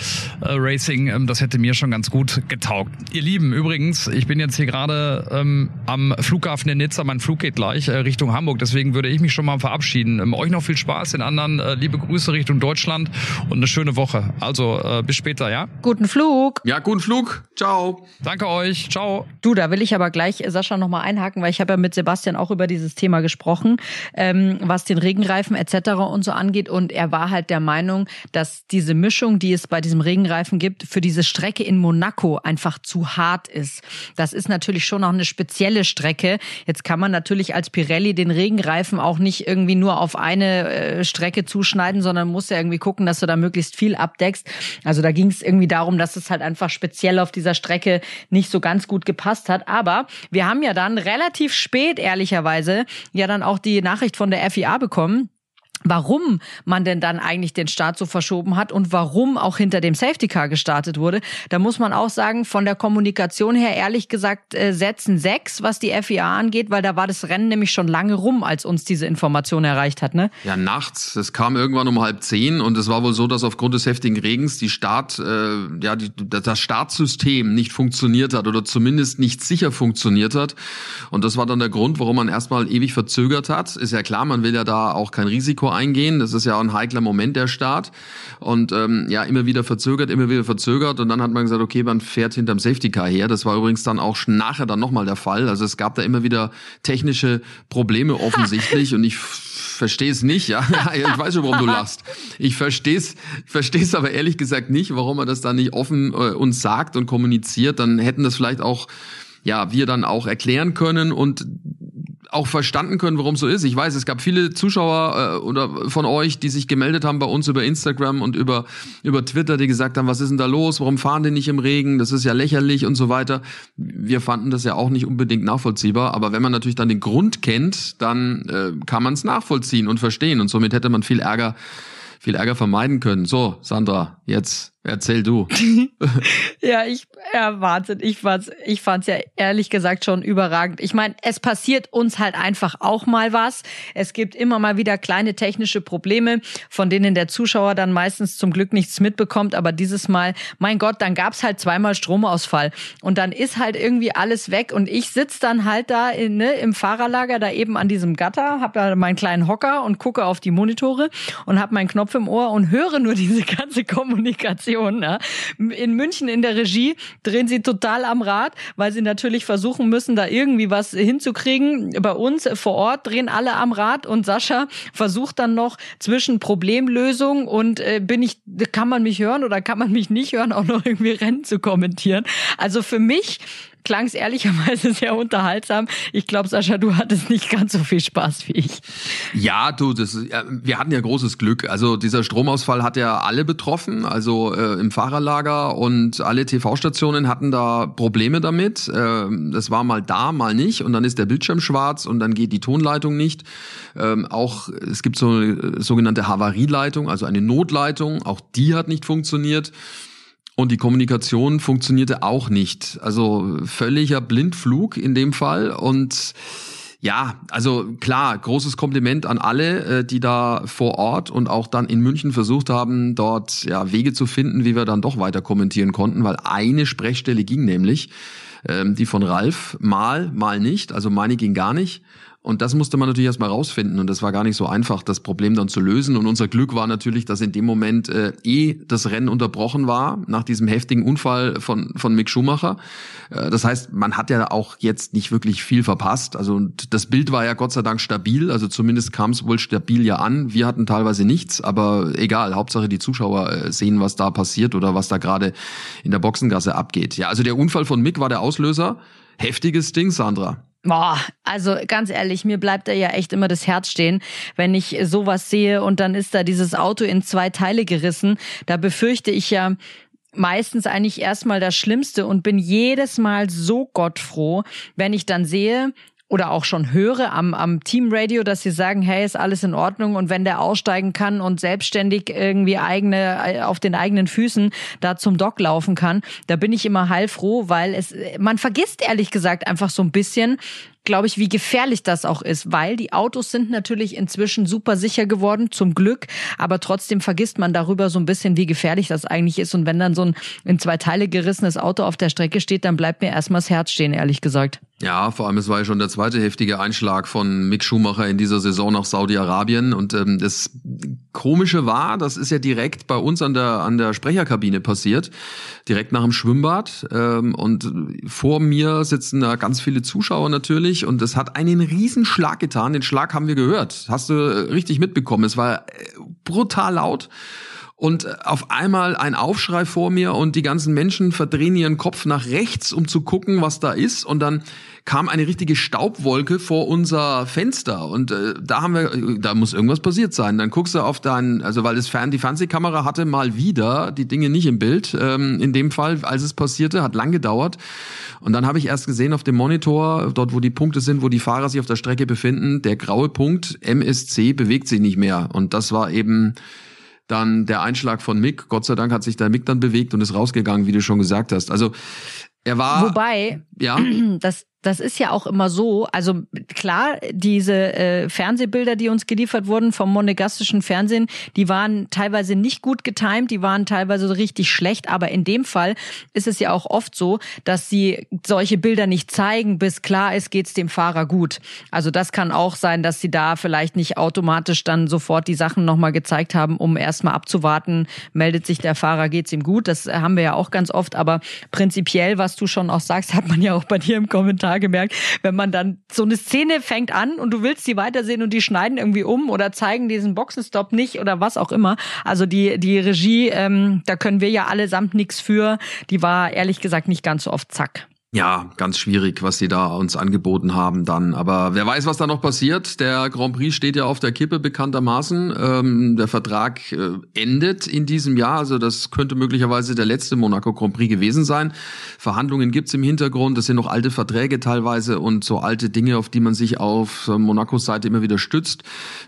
äh, Racing. Ähm, das hätte mir schon ganz gut getaugt. Ihr Lieben, übrigens, ich bin jetzt hier gerade ähm, am Flughafen in Nizza. Mein Flug geht gleich äh, Richtung Hamburg. Deswegen würde ich mich schon mal verabschieden. Ähm, euch noch viel Spaß, den anderen äh, liebe Grüße Richtung Deutschland und eine schöne Woche. Also äh, bis später, ja?
Guten Flug.
Ja, guten Flug. Ciao.
Danke euch. Ciao.
Du, da will ich aber gleich äh, Sascha nochmal einhaken, weil ich habe ja mit Sebastian auch über dieses Thema gesprochen, ähm, was den Regenreifen etc. und so angeht. Und er war halt der Meinung, dass diese Mischung, die es bei diesem Regenreifen gibt, für diese Strecke in Monaco einfach zu hart ist. Das ist natürlich schon noch eine spezielle Strecke. Jetzt kann man natürlich als Pirelli den Regenreifen auch nicht irgendwie nur auf eine äh, Strecke zuschneiden, sondern muss ja irgendwie gucken, dass du da möglichst viel abdeckst. Also da ging es irgendwie darum, dass es halt einfach speziell auf dieser Strecke nicht so ganz gut gepasst hat. Aber wir haben ja dann relativ spät, ehrlicherweise, ja dann auch die Nachricht von der FIA bekommen, warum man denn dann eigentlich den Start so verschoben hat und warum auch hinter dem Safety Car gestartet wurde. Da muss man auch sagen, von der Kommunikation her ehrlich gesagt äh, setzen sechs, was die FIA angeht, weil da war das Rennen nämlich schon lange rum, als uns diese Information erreicht hat, ne?
Ja, nachts. Es kam irgendwann um halb zehn und es war wohl so, dass aufgrund des heftigen Regens die Start, äh, ja, die, das Startsystem nicht funktioniert hat oder zumindest nicht sicher funktioniert hat. Und das war dann der Grund, warum man erstmal ewig verzögert hat. Ist ja klar, man will ja da auch kein Risiko eingehen. Das ist ja auch ein heikler Moment der Start. Und ähm, ja, immer wieder verzögert, immer wieder verzögert. Und dann hat man gesagt, okay, man fährt hinterm Safety Car her. Das war übrigens dann auch nachher dann nochmal der Fall. Also es gab da immer wieder technische Probleme offensichtlich. und ich verstehe es nicht, ja. ich weiß schon, warum du lachst. Ich verstehe es, verstehe es aber ehrlich gesagt nicht, warum man das da nicht offen äh, uns sagt und kommuniziert. Dann hätten das vielleicht auch ja, wir dann auch erklären können und auch verstanden können, warum so ist. Ich weiß, es gab viele Zuschauer äh, oder von euch, die sich gemeldet haben bei uns über Instagram und über über Twitter, die gesagt haben, was ist denn da los? Warum fahren die nicht im Regen? Das ist ja lächerlich und so weiter. Wir fanden das ja auch nicht unbedingt nachvollziehbar, aber wenn man natürlich dann den Grund kennt, dann äh, kann man es nachvollziehen und verstehen und somit hätte man viel Ärger viel Ärger vermeiden können. So, Sandra, jetzt Erzähl du.
ja, ich, ja. Ich fand's, ich fand's ja ehrlich gesagt schon überragend. Ich meine, es passiert uns halt einfach auch mal was. Es gibt immer mal wieder kleine technische Probleme, von denen der Zuschauer dann meistens zum Glück nichts mitbekommt. Aber dieses Mal, mein Gott, dann gab's halt zweimal Stromausfall. Und dann ist halt irgendwie alles weg. Und ich sitz dann halt da in, ne, im Fahrerlager, da eben an diesem Gatter, hab da meinen kleinen Hocker und gucke auf die Monitore und hab meinen Knopf im Ohr und höre nur diese ganze Kommunikation Situation. Ne? In München in der Regie drehen sie total am Rad, weil sie natürlich versuchen müssen, da irgendwie was hinzukriegen. Bei uns vor Ort drehen alle am Rad und Sascha versucht dann noch zwischen Problemlösung und äh, bin ich, kann man mich hören oder kann man mich nicht hören, auch noch irgendwie Rennen zu kommentieren. Also für mich klang es ehrlicherweise sehr unterhaltsam. Ich glaube, Sascha, du hattest nicht ganz so viel Spaß wie ich.
Ja, du, das, wir hatten ja großes Glück. Also dieser Stromausfall hat ja alle betroffen, also äh, im Fahrerlager und alle TV-Stationen hatten da Probleme damit. Äh, das war mal da, mal nicht und dann ist der Bildschirm schwarz und dann geht die Tonleitung nicht. Ähm, auch es gibt so eine sogenannte Havarieleitung, also eine Notleitung, auch die hat nicht funktioniert. Und die Kommunikation funktionierte auch nicht. Also völliger Blindflug in dem Fall. Und ja, also klar, großes Kompliment an alle, äh, die da vor Ort und auch dann in München versucht haben, dort ja Wege zu finden, wie wir dann doch weiter kommentieren konnten, weil eine Sprechstelle ging nämlich, ähm, die von Ralf, mal, mal nicht, also meine ging gar nicht. Und das musste man natürlich erstmal rausfinden und das war gar nicht so einfach, das Problem dann zu lösen. Und unser Glück war natürlich, dass in dem Moment äh, eh das Rennen unterbrochen war nach diesem heftigen Unfall von von Mick Schumacher. Äh, das heißt, man hat ja auch jetzt nicht wirklich viel verpasst. Also und das Bild war ja Gott sei Dank stabil. Also zumindest kam es wohl stabil ja an. Wir hatten teilweise nichts, aber egal. Hauptsache die Zuschauer äh, sehen, was da passiert oder was da gerade in der Boxengasse abgeht. Ja, also der Unfall von Mick war der Auslöser. Heftiges Ding, Sandra.
Boah, also ganz ehrlich, mir bleibt da ja echt immer das Herz stehen, wenn ich sowas sehe und dann ist da dieses Auto in zwei Teile gerissen. Da befürchte ich ja, meistens eigentlich erstmal das Schlimmste und bin jedes Mal so gottfroh, wenn ich dann sehe, oder auch schon höre am, am Teamradio, dass sie sagen, hey, ist alles in Ordnung. Und wenn der aussteigen kann und selbstständig irgendwie eigene äh, auf den eigenen Füßen da zum Dock laufen kann, da bin ich immer heilfroh, weil es man vergisst ehrlich gesagt einfach so ein bisschen, glaube ich, wie gefährlich das auch ist, weil die Autos sind natürlich inzwischen super sicher geworden, zum Glück, aber trotzdem vergisst man darüber so ein bisschen, wie gefährlich das eigentlich ist und wenn dann so ein in zwei Teile gerissenes Auto auf der Strecke steht, dann bleibt mir erstmal das Herz stehen, ehrlich gesagt.
Ja, vor allem es war ja schon der zweite heftige Einschlag von Mick Schumacher in dieser Saison nach Saudi-Arabien. Und ähm, das Komische war, das ist ja direkt bei uns an der an der Sprecherkabine passiert, direkt nach dem Schwimmbad. Ähm, und vor mir sitzen da ganz viele Zuschauer natürlich. Und es hat einen riesen Schlag getan. Den Schlag haben wir gehört. Hast du äh, richtig mitbekommen? Es war äh, brutal laut und äh, auf einmal ein Aufschrei vor mir und die ganzen Menschen verdrehen ihren Kopf nach rechts, um zu gucken, was da ist. Und dann kam eine richtige Staubwolke vor unser Fenster und äh, da haben wir, äh, da muss irgendwas passiert sein. Dann guckst du auf dein, also weil das Fern, die Fernsehkamera hatte mal wieder die Dinge nicht im Bild. Ähm, in dem Fall, als es passierte, hat lang gedauert. Und dann habe ich erst gesehen auf dem Monitor, dort wo die Punkte sind, wo die Fahrer sich auf der Strecke befinden, der graue Punkt MSC bewegt sich nicht mehr. Und das war eben dann der Einschlag von Mick. Gott sei Dank hat sich der Mick dann bewegt und ist rausgegangen, wie du schon gesagt hast. Also er war.
Wobei, ja. das, das ist ja auch immer so, also klar, diese äh, Fernsehbilder, die uns geliefert wurden vom monegastischen Fernsehen, die waren teilweise nicht gut getimt, die waren teilweise richtig schlecht, aber in dem Fall ist es ja auch oft so, dass sie solche Bilder nicht zeigen, bis klar ist, geht's dem Fahrer gut. Also das kann auch sein, dass sie da vielleicht nicht automatisch dann sofort die Sachen nochmal gezeigt haben, um erstmal abzuwarten, meldet sich der Fahrer, geht's ihm gut. Das haben wir ja auch ganz oft, aber prinzipiell, was du schon auch sagst, hat man ja auch bei dir im Kommentar Kommentar gemerkt, wenn man dann so eine Szene fängt an und du willst die weitersehen und die schneiden irgendwie um oder zeigen diesen Boxenstopp nicht oder was auch immer. Also die, die Regie, ähm, da können wir ja allesamt nichts für. Die war ehrlich gesagt nicht ganz so oft zack.
Ja, ganz schwierig, was sie da uns angeboten haben dann. Aber wer weiß, was da noch passiert. Der Grand Prix steht ja auf der Kippe bekanntermaßen. Ähm, der Vertrag äh, endet in diesem Jahr. Also das könnte möglicherweise der letzte Monaco Grand Prix gewesen sein. Verhandlungen gibt's im Hintergrund. Das sind noch alte Verträge teilweise und so alte Dinge, auf die man sich auf äh, Monacos Seite immer wieder stützt,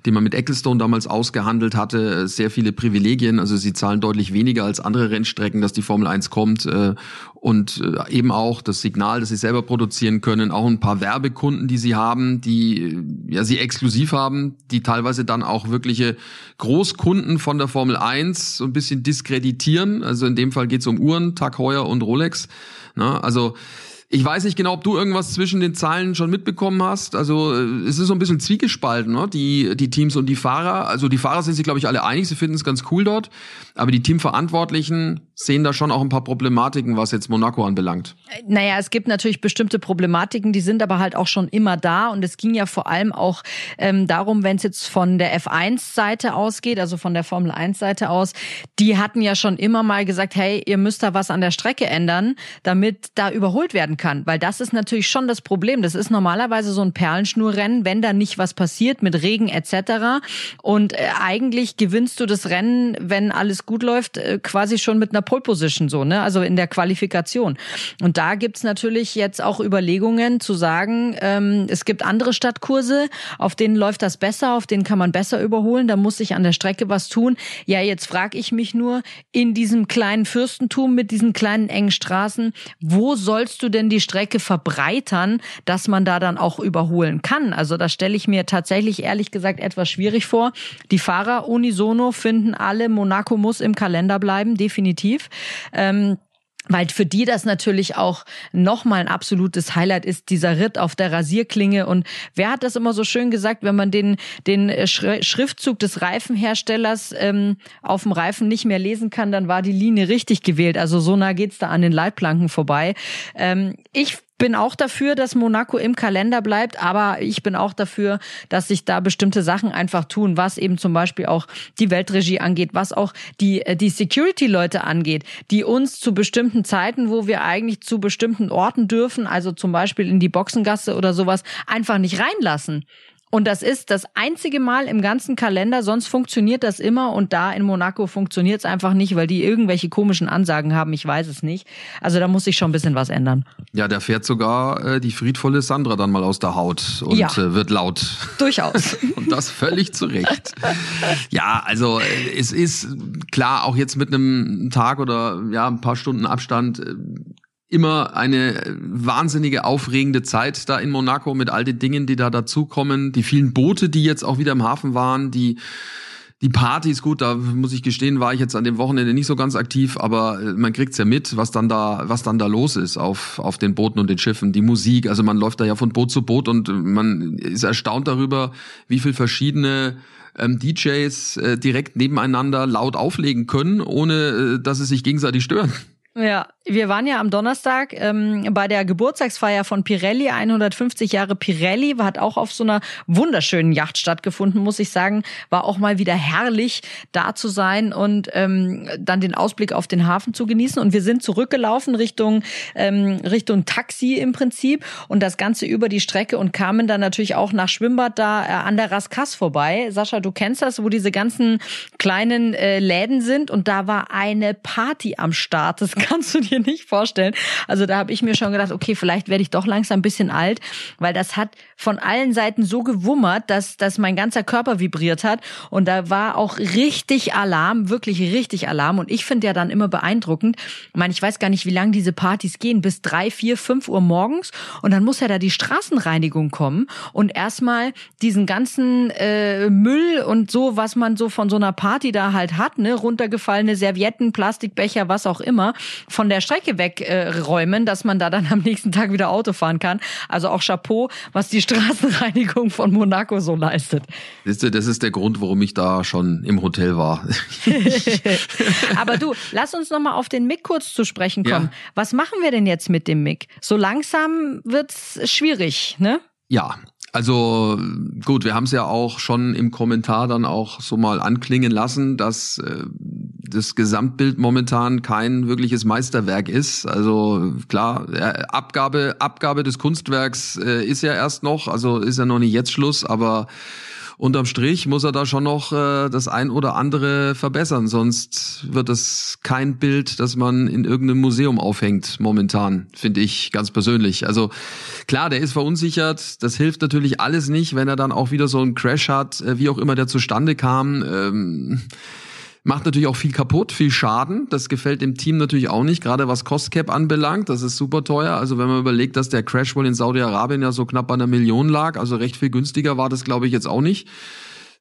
die man mit Ecclestone damals ausgehandelt hatte. Sehr viele Privilegien. Also sie zahlen deutlich weniger als andere Rennstrecken, dass die Formel 1 kommt. Äh, und äh, eben auch das Signal, das sie selber produzieren können, auch ein paar Werbekunden, die sie haben, die äh, ja sie exklusiv haben, die teilweise dann auch wirkliche Großkunden von der Formel 1 so ein bisschen diskreditieren. Also in dem Fall geht es um Uhren, Tag Heuer und Rolex. Na, also ich weiß nicht genau, ob du irgendwas zwischen den Zeilen schon mitbekommen hast. Also äh, es ist so ein bisschen zwiegespalten, ne? die, die Teams und die Fahrer. Also die Fahrer sind sich, glaube ich, alle einig, sie finden es ganz cool dort. Aber die Teamverantwortlichen sehen da schon auch ein paar Problematiken, was jetzt Monaco anbelangt.
Naja, es gibt natürlich bestimmte Problematiken, die sind aber halt auch schon immer da. Und es ging ja vor allem auch ähm, darum, wenn es jetzt von der F1-Seite ausgeht, also von der Formel 1-Seite aus, die hatten ja schon immer mal gesagt, hey, ihr müsst da was an der Strecke ändern, damit da überholt werden kann. Weil das ist natürlich schon das Problem. Das ist normalerweise so ein Perlenschnurrennen, wenn da nicht was passiert mit Regen etc. Und äh, eigentlich gewinnst du das Rennen, wenn alles gut läuft, äh, quasi schon mit einer Pole Position so, ne? Also in der Qualifikation. Und da gibt's natürlich jetzt auch Überlegungen zu sagen, ähm, es gibt andere Stadtkurse, auf denen läuft das besser, auf denen kann man besser überholen, da muss sich an der Strecke was tun. Ja, jetzt frage ich mich nur, in diesem kleinen Fürstentum mit diesen kleinen engen Straßen, wo sollst du denn die Strecke verbreitern, dass man da dann auch überholen kann. Also das stelle ich mir tatsächlich ehrlich gesagt etwas schwierig vor. Die Fahrer unisono finden alle, Monaco muss im Kalender bleiben, definitiv. Ähm, weil für die das natürlich auch nochmal ein absolutes Highlight ist, dieser Ritt auf der Rasierklinge. Und wer hat das immer so schön gesagt, wenn man den, den Schriftzug des Reifenherstellers ähm, auf dem Reifen nicht mehr lesen kann, dann war die Linie richtig gewählt. Also so nah geht's da an den Leitplanken vorbei. Ähm, ich bin auch dafür, dass Monaco im Kalender bleibt, aber ich bin auch dafür, dass sich da bestimmte Sachen einfach tun, was eben zum Beispiel auch die Weltregie angeht, was auch die, äh, die Security-Leute angeht, die uns zu bestimmten Zeiten, wo wir eigentlich zu bestimmten Orten dürfen, also zum Beispiel in die Boxengasse oder sowas, einfach nicht reinlassen. Und das ist das einzige Mal im ganzen Kalender, sonst funktioniert das immer und da in Monaco funktioniert es einfach nicht, weil die irgendwelche komischen Ansagen haben, ich weiß es nicht. Also da muss sich schon ein bisschen was ändern.
Ja, da fährt sogar äh, die friedvolle Sandra dann mal aus der Haut und ja, äh, wird laut.
Durchaus.
und das völlig zu Recht. Ja, also äh, es ist klar, auch jetzt mit einem Tag oder ja, ein paar Stunden Abstand äh, immer eine wahnsinnige aufregende Zeit da in Monaco mit all den Dingen, die da dazukommen, die vielen Boote, die jetzt auch wieder im Hafen waren, die die Partys, gut, da muss ich gestehen, war ich jetzt an dem Wochenende nicht so ganz aktiv, aber äh, man kriegt's ja mit, was dann da, was dann da los ist auf, auf den Booten und den Schiffen. Die Musik, also man läuft da ja von Boot zu Boot und man ist erstaunt darüber, wie viel verschiedene ähm, DJs äh, direkt nebeneinander laut auflegen können, ohne äh, dass sie sich gegenseitig stören.
Ja, wir waren ja am Donnerstag ähm, bei der Geburtstagsfeier von Pirelli, 150 Jahre Pirelli, hat auch auf so einer wunderschönen Yacht stattgefunden, muss ich sagen. War auch mal wieder herrlich, da zu sein und ähm, dann den Ausblick auf den Hafen zu genießen. Und wir sind zurückgelaufen Richtung, ähm, Richtung Taxi im Prinzip und das Ganze über die Strecke und kamen dann natürlich auch nach Schwimmbad da äh, an der Raskas vorbei. Sascha, du kennst das, wo diese ganzen kleinen äh, Läden sind und da war eine Party am Start. Das kannst du dir nicht vorstellen. Also da habe ich mir schon gedacht, okay, vielleicht werde ich doch langsam ein bisschen alt, weil das hat von allen Seiten so gewummert, dass, dass mein ganzer Körper vibriert hat. Und da war auch richtig Alarm, wirklich richtig Alarm. Und ich finde ja dann immer beeindruckend, ich meine, ich weiß gar nicht, wie lange diese Partys gehen, bis drei, vier, fünf Uhr morgens. Und dann muss ja da die Straßenreinigung kommen und erstmal diesen ganzen äh, Müll und so, was man so von so einer Party da halt hat, ne, runtergefallene Servietten, Plastikbecher, was auch immer, von der Strecke wegräumen, äh, dass man da dann am nächsten Tag wieder Auto fahren kann. Also auch Chapeau, was die Straßenreinigung von Monaco so leistet.
Das ist der Grund, warum ich da schon im Hotel war.
Aber du, lass uns noch mal auf den Mick kurz zu sprechen kommen. Ja. Was machen wir denn jetzt mit dem Mick? So langsam wird's schwierig, ne?
Ja, also gut, wir haben es ja auch schon im Kommentar dann auch so mal anklingen lassen, dass äh, das Gesamtbild momentan kein wirkliches Meisterwerk ist. Also klar, Abgabe, Abgabe des Kunstwerks äh, ist ja erst noch, also ist ja noch nicht jetzt Schluss, aber unterm Strich muss er da schon noch äh, das ein oder andere verbessern, sonst wird es kein Bild, das man in irgendeinem Museum aufhängt momentan, finde ich ganz persönlich. Also klar, der ist verunsichert, das hilft natürlich alles nicht, wenn er dann auch wieder so einen Crash hat, äh, wie auch immer der zustande kam. Ähm, Macht natürlich auch viel kaputt, viel Schaden. Das gefällt dem Team natürlich auch nicht, gerade was Costcap anbelangt. Das ist super teuer. Also wenn man überlegt, dass der Crash wohl in Saudi-Arabien ja so knapp bei einer Million lag, also recht viel günstiger war das, glaube ich, jetzt auch nicht.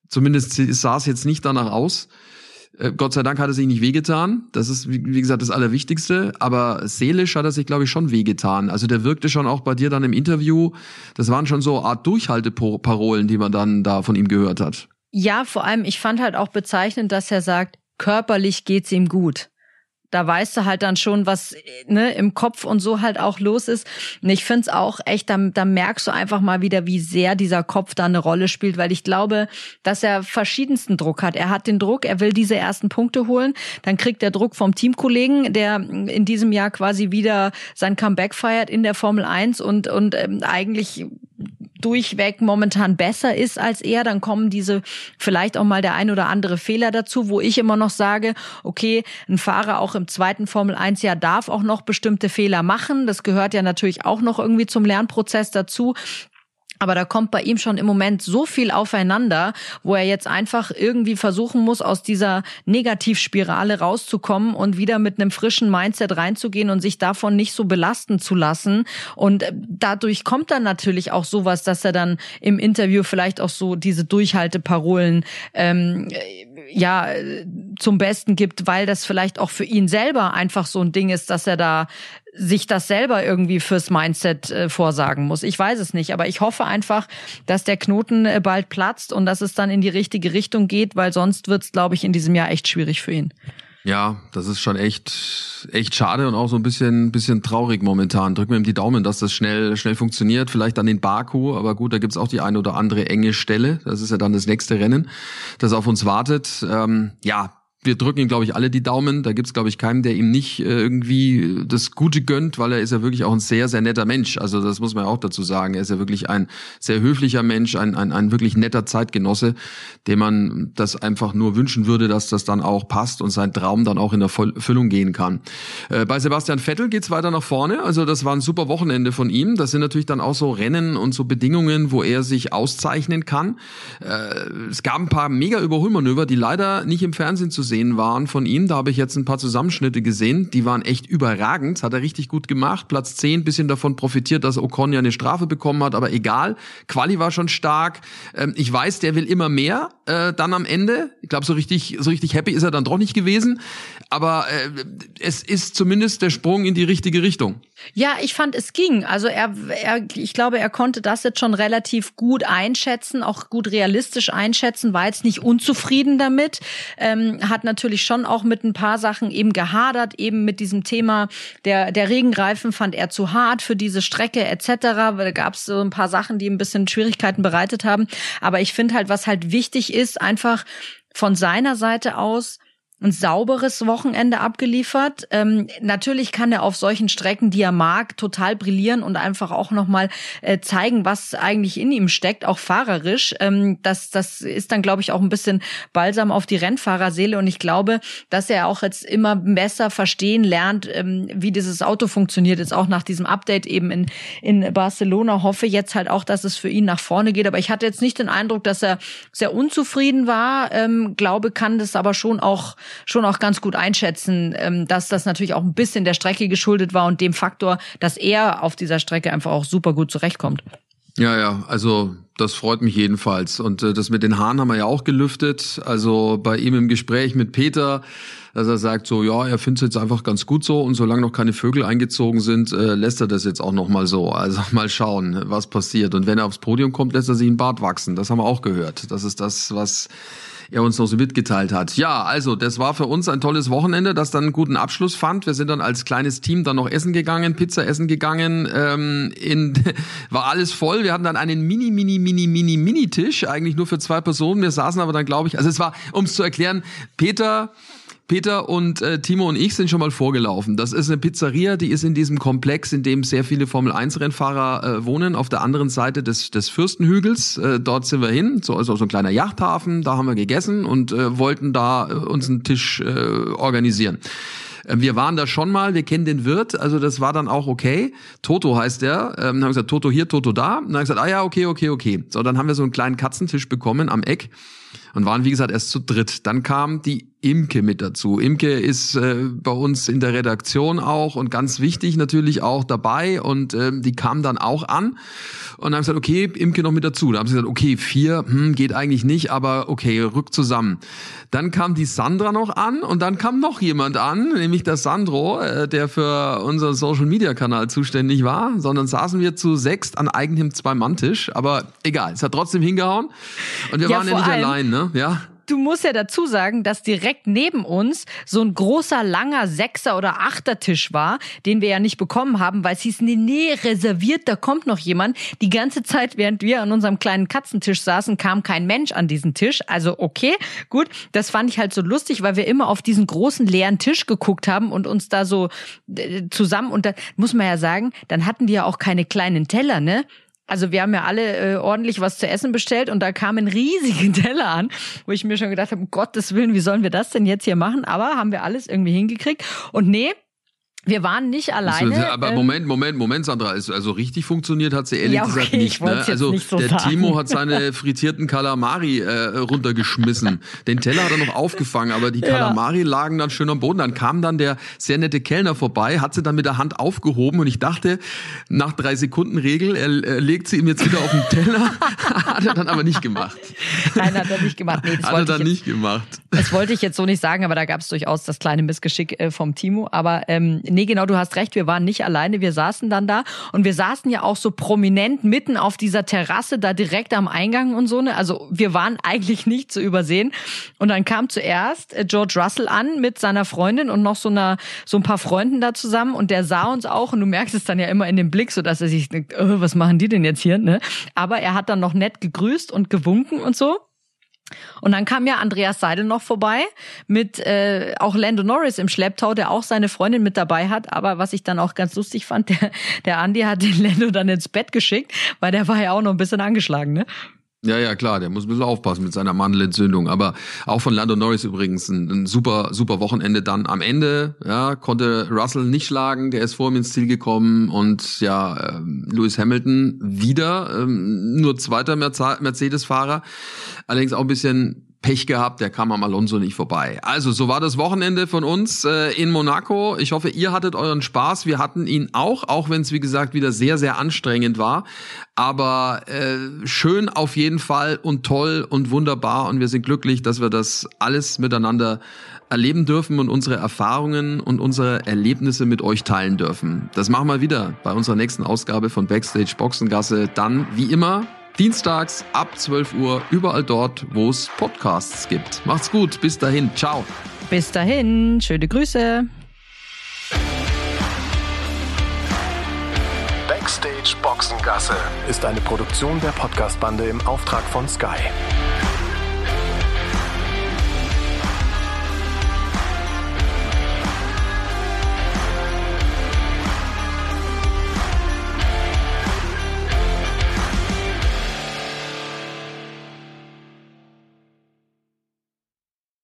Zumindest sah es jetzt nicht danach aus. Äh, Gott sei Dank hat er sich nicht wehgetan. Das ist, wie gesagt, das Allerwichtigste. Aber seelisch hat er sich, glaube ich, schon wehgetan. Also der wirkte schon auch bei dir dann im Interview. Das waren schon so Art Durchhalteparolen, die man dann da von ihm gehört hat.
Ja, vor allem, ich fand halt auch bezeichnend, dass er sagt, körperlich geht's ihm gut. Da weißt du halt dann schon, was ne, im Kopf und so halt auch los ist. Und ich find's auch echt, da, da merkst du einfach mal wieder, wie sehr dieser Kopf da eine Rolle spielt, weil ich glaube, dass er verschiedensten Druck hat. Er hat den Druck, er will diese ersten Punkte holen, dann kriegt er Druck vom Teamkollegen, der in diesem Jahr quasi wieder sein Comeback feiert in der Formel 1 und, und ähm, eigentlich durchweg momentan besser ist als er, dann kommen diese vielleicht auch mal der ein oder andere Fehler dazu, wo ich immer noch sage, okay, ein Fahrer auch im zweiten Formel 1 Jahr darf auch noch bestimmte Fehler machen. Das gehört ja natürlich auch noch irgendwie zum Lernprozess dazu. Aber da kommt bei ihm schon im Moment so viel aufeinander, wo er jetzt einfach irgendwie versuchen muss, aus dieser Negativspirale rauszukommen und wieder mit einem frischen Mindset reinzugehen und sich davon nicht so belasten zu lassen. Und äh, dadurch kommt dann natürlich auch sowas, dass er dann im Interview vielleicht auch so diese Durchhalteparolen ähm, ja zum Besten gibt, weil das vielleicht auch für ihn selber einfach so ein Ding ist, dass er da sich das selber irgendwie fürs Mindset äh, vorsagen muss. Ich weiß es nicht, aber ich hoffe einfach, dass der Knoten äh, bald platzt und dass es dann in die richtige Richtung geht, weil sonst wird es, glaube ich, in diesem Jahr echt schwierig für ihn.
Ja, das ist schon echt, echt schade und auch so ein bisschen, bisschen traurig momentan. Drücken wir ihm die Daumen, dass das schnell, schnell funktioniert. Vielleicht dann in Baku, aber gut, da gibt's auch die eine oder andere enge Stelle. Das ist ja dann das nächste Rennen, das auf uns wartet. Ähm, ja, wir drücken ihm, glaube ich, alle die Daumen. Da gibt's, glaube ich, keinen, der ihm nicht äh, irgendwie das Gute gönnt, weil er ist ja wirklich auch ein sehr, sehr netter Mensch. Also das muss man ja auch dazu sagen. Er ist ja wirklich ein sehr höflicher Mensch, ein, ein, ein wirklich netter Zeitgenosse, dem man das einfach nur wünschen würde, dass das dann auch passt und sein Traum dann auch in Erfüllung gehen kann. Äh, bei Sebastian Vettel geht's weiter nach vorne. Also das war ein super Wochenende von ihm. Das sind natürlich dann auch so Rennen und so Bedingungen, wo er sich auszeichnen kann. Äh, es gab ein paar mega Überholmanöver, die leider nicht im Fernsehen zu sehen waren von ihm. Da habe ich jetzt ein paar Zusammenschnitte gesehen. Die waren echt überragend. Hat er richtig gut gemacht. Platz 10, bisschen davon profitiert, dass Ocon ja eine Strafe bekommen hat. Aber egal. Quali war schon stark. Ähm, ich weiß, der will immer mehr. Äh, dann am Ende. Ich glaube, so richtig, so richtig happy ist er dann doch nicht gewesen. Aber äh, es ist zumindest der Sprung in die richtige Richtung.
Ja, ich fand, es ging. Also er, er, ich glaube, er konnte das jetzt schon relativ gut einschätzen, auch gut realistisch einschätzen, war jetzt nicht unzufrieden damit, ähm, hat natürlich schon auch mit ein paar Sachen eben gehadert, eben mit diesem Thema der, der Regenreifen fand er zu hart für diese Strecke etc. Da gab es so ein paar Sachen, die ein bisschen Schwierigkeiten bereitet haben. Aber ich finde halt, was halt wichtig ist, einfach von seiner Seite aus, ein sauberes Wochenende abgeliefert. Ähm, natürlich kann er auf solchen Strecken, die er mag, total brillieren und einfach auch nochmal äh, zeigen, was eigentlich in ihm steckt, auch fahrerisch. Ähm, das, das ist dann, glaube ich, auch ein bisschen balsam auf die Rennfahrerseele und ich glaube, dass er auch jetzt immer besser verstehen lernt, ähm, wie dieses Auto funktioniert. Jetzt auch nach diesem Update eben in, in Barcelona hoffe jetzt halt auch, dass es für ihn nach vorne geht. Aber ich hatte jetzt nicht den Eindruck, dass er sehr unzufrieden war. Ähm, glaube, kann das aber schon auch schon auch ganz gut einschätzen, ähm, dass das natürlich auch ein bisschen der Strecke geschuldet war und dem Faktor, dass er auf dieser Strecke einfach auch super gut zurechtkommt.
Ja, ja, also das freut mich jedenfalls. Und äh, das mit den Haaren haben wir ja auch gelüftet. Also bei ihm im Gespräch mit Peter, dass er sagt so, ja, er findet es jetzt einfach ganz gut so und solange noch keine Vögel eingezogen sind, äh, lässt er das jetzt auch noch mal so. Also mal schauen, was passiert. Und wenn er aufs Podium kommt, lässt er sich einen Bart wachsen. Das haben wir auch gehört. Das ist das, was er uns noch so mitgeteilt hat. Ja, also das war für uns ein tolles Wochenende, das dann einen guten Abschluss fand. Wir sind dann als kleines Team dann noch essen gegangen, Pizza essen gegangen. Ähm, in, war alles voll. Wir hatten dann einen mini, mini, mini, mini, mini Tisch, eigentlich nur für zwei Personen. Wir saßen aber dann, glaube ich, also es war, um es zu erklären, Peter Peter und äh, Timo und ich sind schon mal vorgelaufen. Das ist eine Pizzeria, die ist in diesem Komplex, in dem sehr viele Formel-1-Rennfahrer äh, wohnen, auf der anderen Seite des, des Fürstenhügels. Äh, dort sind wir hin, so also so ein kleiner Yachthafen, da haben wir gegessen und äh, wollten da äh, uns einen Tisch äh, organisieren. Äh, wir waren da schon mal, wir kennen den Wirt, also das war dann auch okay. Toto heißt der. Ähm, dann haben wir gesagt, Toto hier, Toto da. Und dann haben wir gesagt, ah ja, okay, okay, okay. So, dann haben wir so einen kleinen Katzentisch bekommen am Eck und waren, wie gesagt, erst zu dritt. Dann kam die Imke mit dazu. Imke ist äh, bei uns in der Redaktion auch und ganz wichtig natürlich auch dabei und äh, die kam dann auch an und haben gesagt, okay, Imke noch mit dazu. Da haben sie gesagt, okay, vier, hm, geht eigentlich nicht, aber okay, rück zusammen. Dann kam die Sandra noch an und dann kam noch jemand an, nämlich der Sandro, äh, der für unseren Social Media Kanal zuständig war, sondern saßen wir zu sechst an eigenem Zwei-Mann-Tisch, aber egal, es hat trotzdem hingehauen und wir ja, waren ja nicht allein, ne? Ja
du musst ja dazu sagen, dass direkt neben uns so ein großer, langer Sechser- oder Achter-Tisch war, den wir ja nicht bekommen haben, weil es hieß, nee, nee, reserviert, da kommt noch jemand. Die ganze Zeit, während wir an unserem kleinen Katzentisch saßen, kam kein Mensch an diesen Tisch. Also okay, gut, das fand ich halt so lustig, weil wir immer auf diesen großen leeren Tisch geguckt haben und uns da so äh, zusammen und da muss man ja sagen, dann hatten die ja auch keine kleinen Teller, ne? Also wir haben ja alle äh, ordentlich was zu essen bestellt und da kam ein riesiger Teller an, wo ich mir schon gedacht habe, um Gottes Willen, wie sollen wir das denn jetzt hier machen? Aber haben wir alles irgendwie hingekriegt. Und nee, wir waren nicht alleine.
Aber ähm, Moment, Moment, Moment, Sandra. Also richtig funktioniert hat sie ehrlich ja, okay, gesagt nicht. Ne? Also nicht so der sagen. Timo hat seine frittierten Kalamari äh, runtergeschmissen. Den Teller hat er noch aufgefangen, aber die Kalamari ja. lagen dann schön am Boden. Dann kam dann der sehr nette Kellner vorbei, hat sie dann mit der Hand aufgehoben und ich dachte, nach drei Sekunden Regel, er, er legt sie ihm jetzt wieder auf den Teller. hat er dann aber nicht gemacht.
Nein, hat er nicht gemacht. Nee,
das hat er dann jetzt, nicht gemacht.
Das wollte ich jetzt so nicht sagen, aber da gab es durchaus das kleine Missgeschick äh, vom Timo. Aber ähm, nee, genau, du hast recht, wir waren nicht alleine, wir saßen dann da und wir saßen ja auch so prominent mitten auf dieser Terrasse da direkt am Eingang und so, ne? Also wir waren eigentlich nicht zu übersehen. Und dann kam zuerst äh, George Russell an mit seiner Freundin und noch so einer, so ein paar Freunden da zusammen und der sah uns auch und du merkst es dann ja immer in dem Blick, so dass er sich denkt, oh, was machen die denn jetzt hier, ne? Aber er hat dann noch nett gegrüßt und gewunken und so. Und dann kam ja Andreas Seidel noch vorbei mit äh, auch Lando Norris im Schlepptau, der auch seine Freundin mit dabei hat. Aber was ich dann auch ganz lustig fand, der, der Andi hat den Lando dann ins Bett geschickt, weil der war ja auch noch ein bisschen angeschlagen, ne?
Ja, ja, klar, der muss ein bisschen aufpassen mit seiner Mandelentzündung. Aber auch von Lando Norris übrigens ein, ein, super, super Wochenende dann. Am Ende ja, konnte Russell nicht schlagen, der ist vor ihm ins Ziel gekommen und ja, äh, Lewis Hamilton wieder, ähm, nur zweiter Mercedes-Fahrer. Allerdings auch ein bisschen Pech gehabt, der kam am Alonso nicht vorbei. Also, so war das Wochenende von uns äh, in Monaco. Ich hoffe, ihr hattet euren Spaß. Wir hatten ihn auch, auch wenn es, wie gesagt, wieder sehr, sehr anstrengend war. Aber äh, schön auf jeden Fall und toll und wunderbar. Und wir sind glücklich, dass wir das alles miteinander erleben dürfen und unsere Erfahrungen und unsere Erlebnisse mit euch teilen dürfen. Das machen wir wieder bei unserer nächsten Ausgabe von Backstage Boxengasse. Dann, wie immer, Dienstags ab 12 Uhr überall dort, wo es Podcasts gibt. Macht's gut, bis dahin, ciao.
Bis dahin, schöne Grüße.
Backstage Boxengasse ist eine Produktion der Podcastbande im Auftrag von Sky.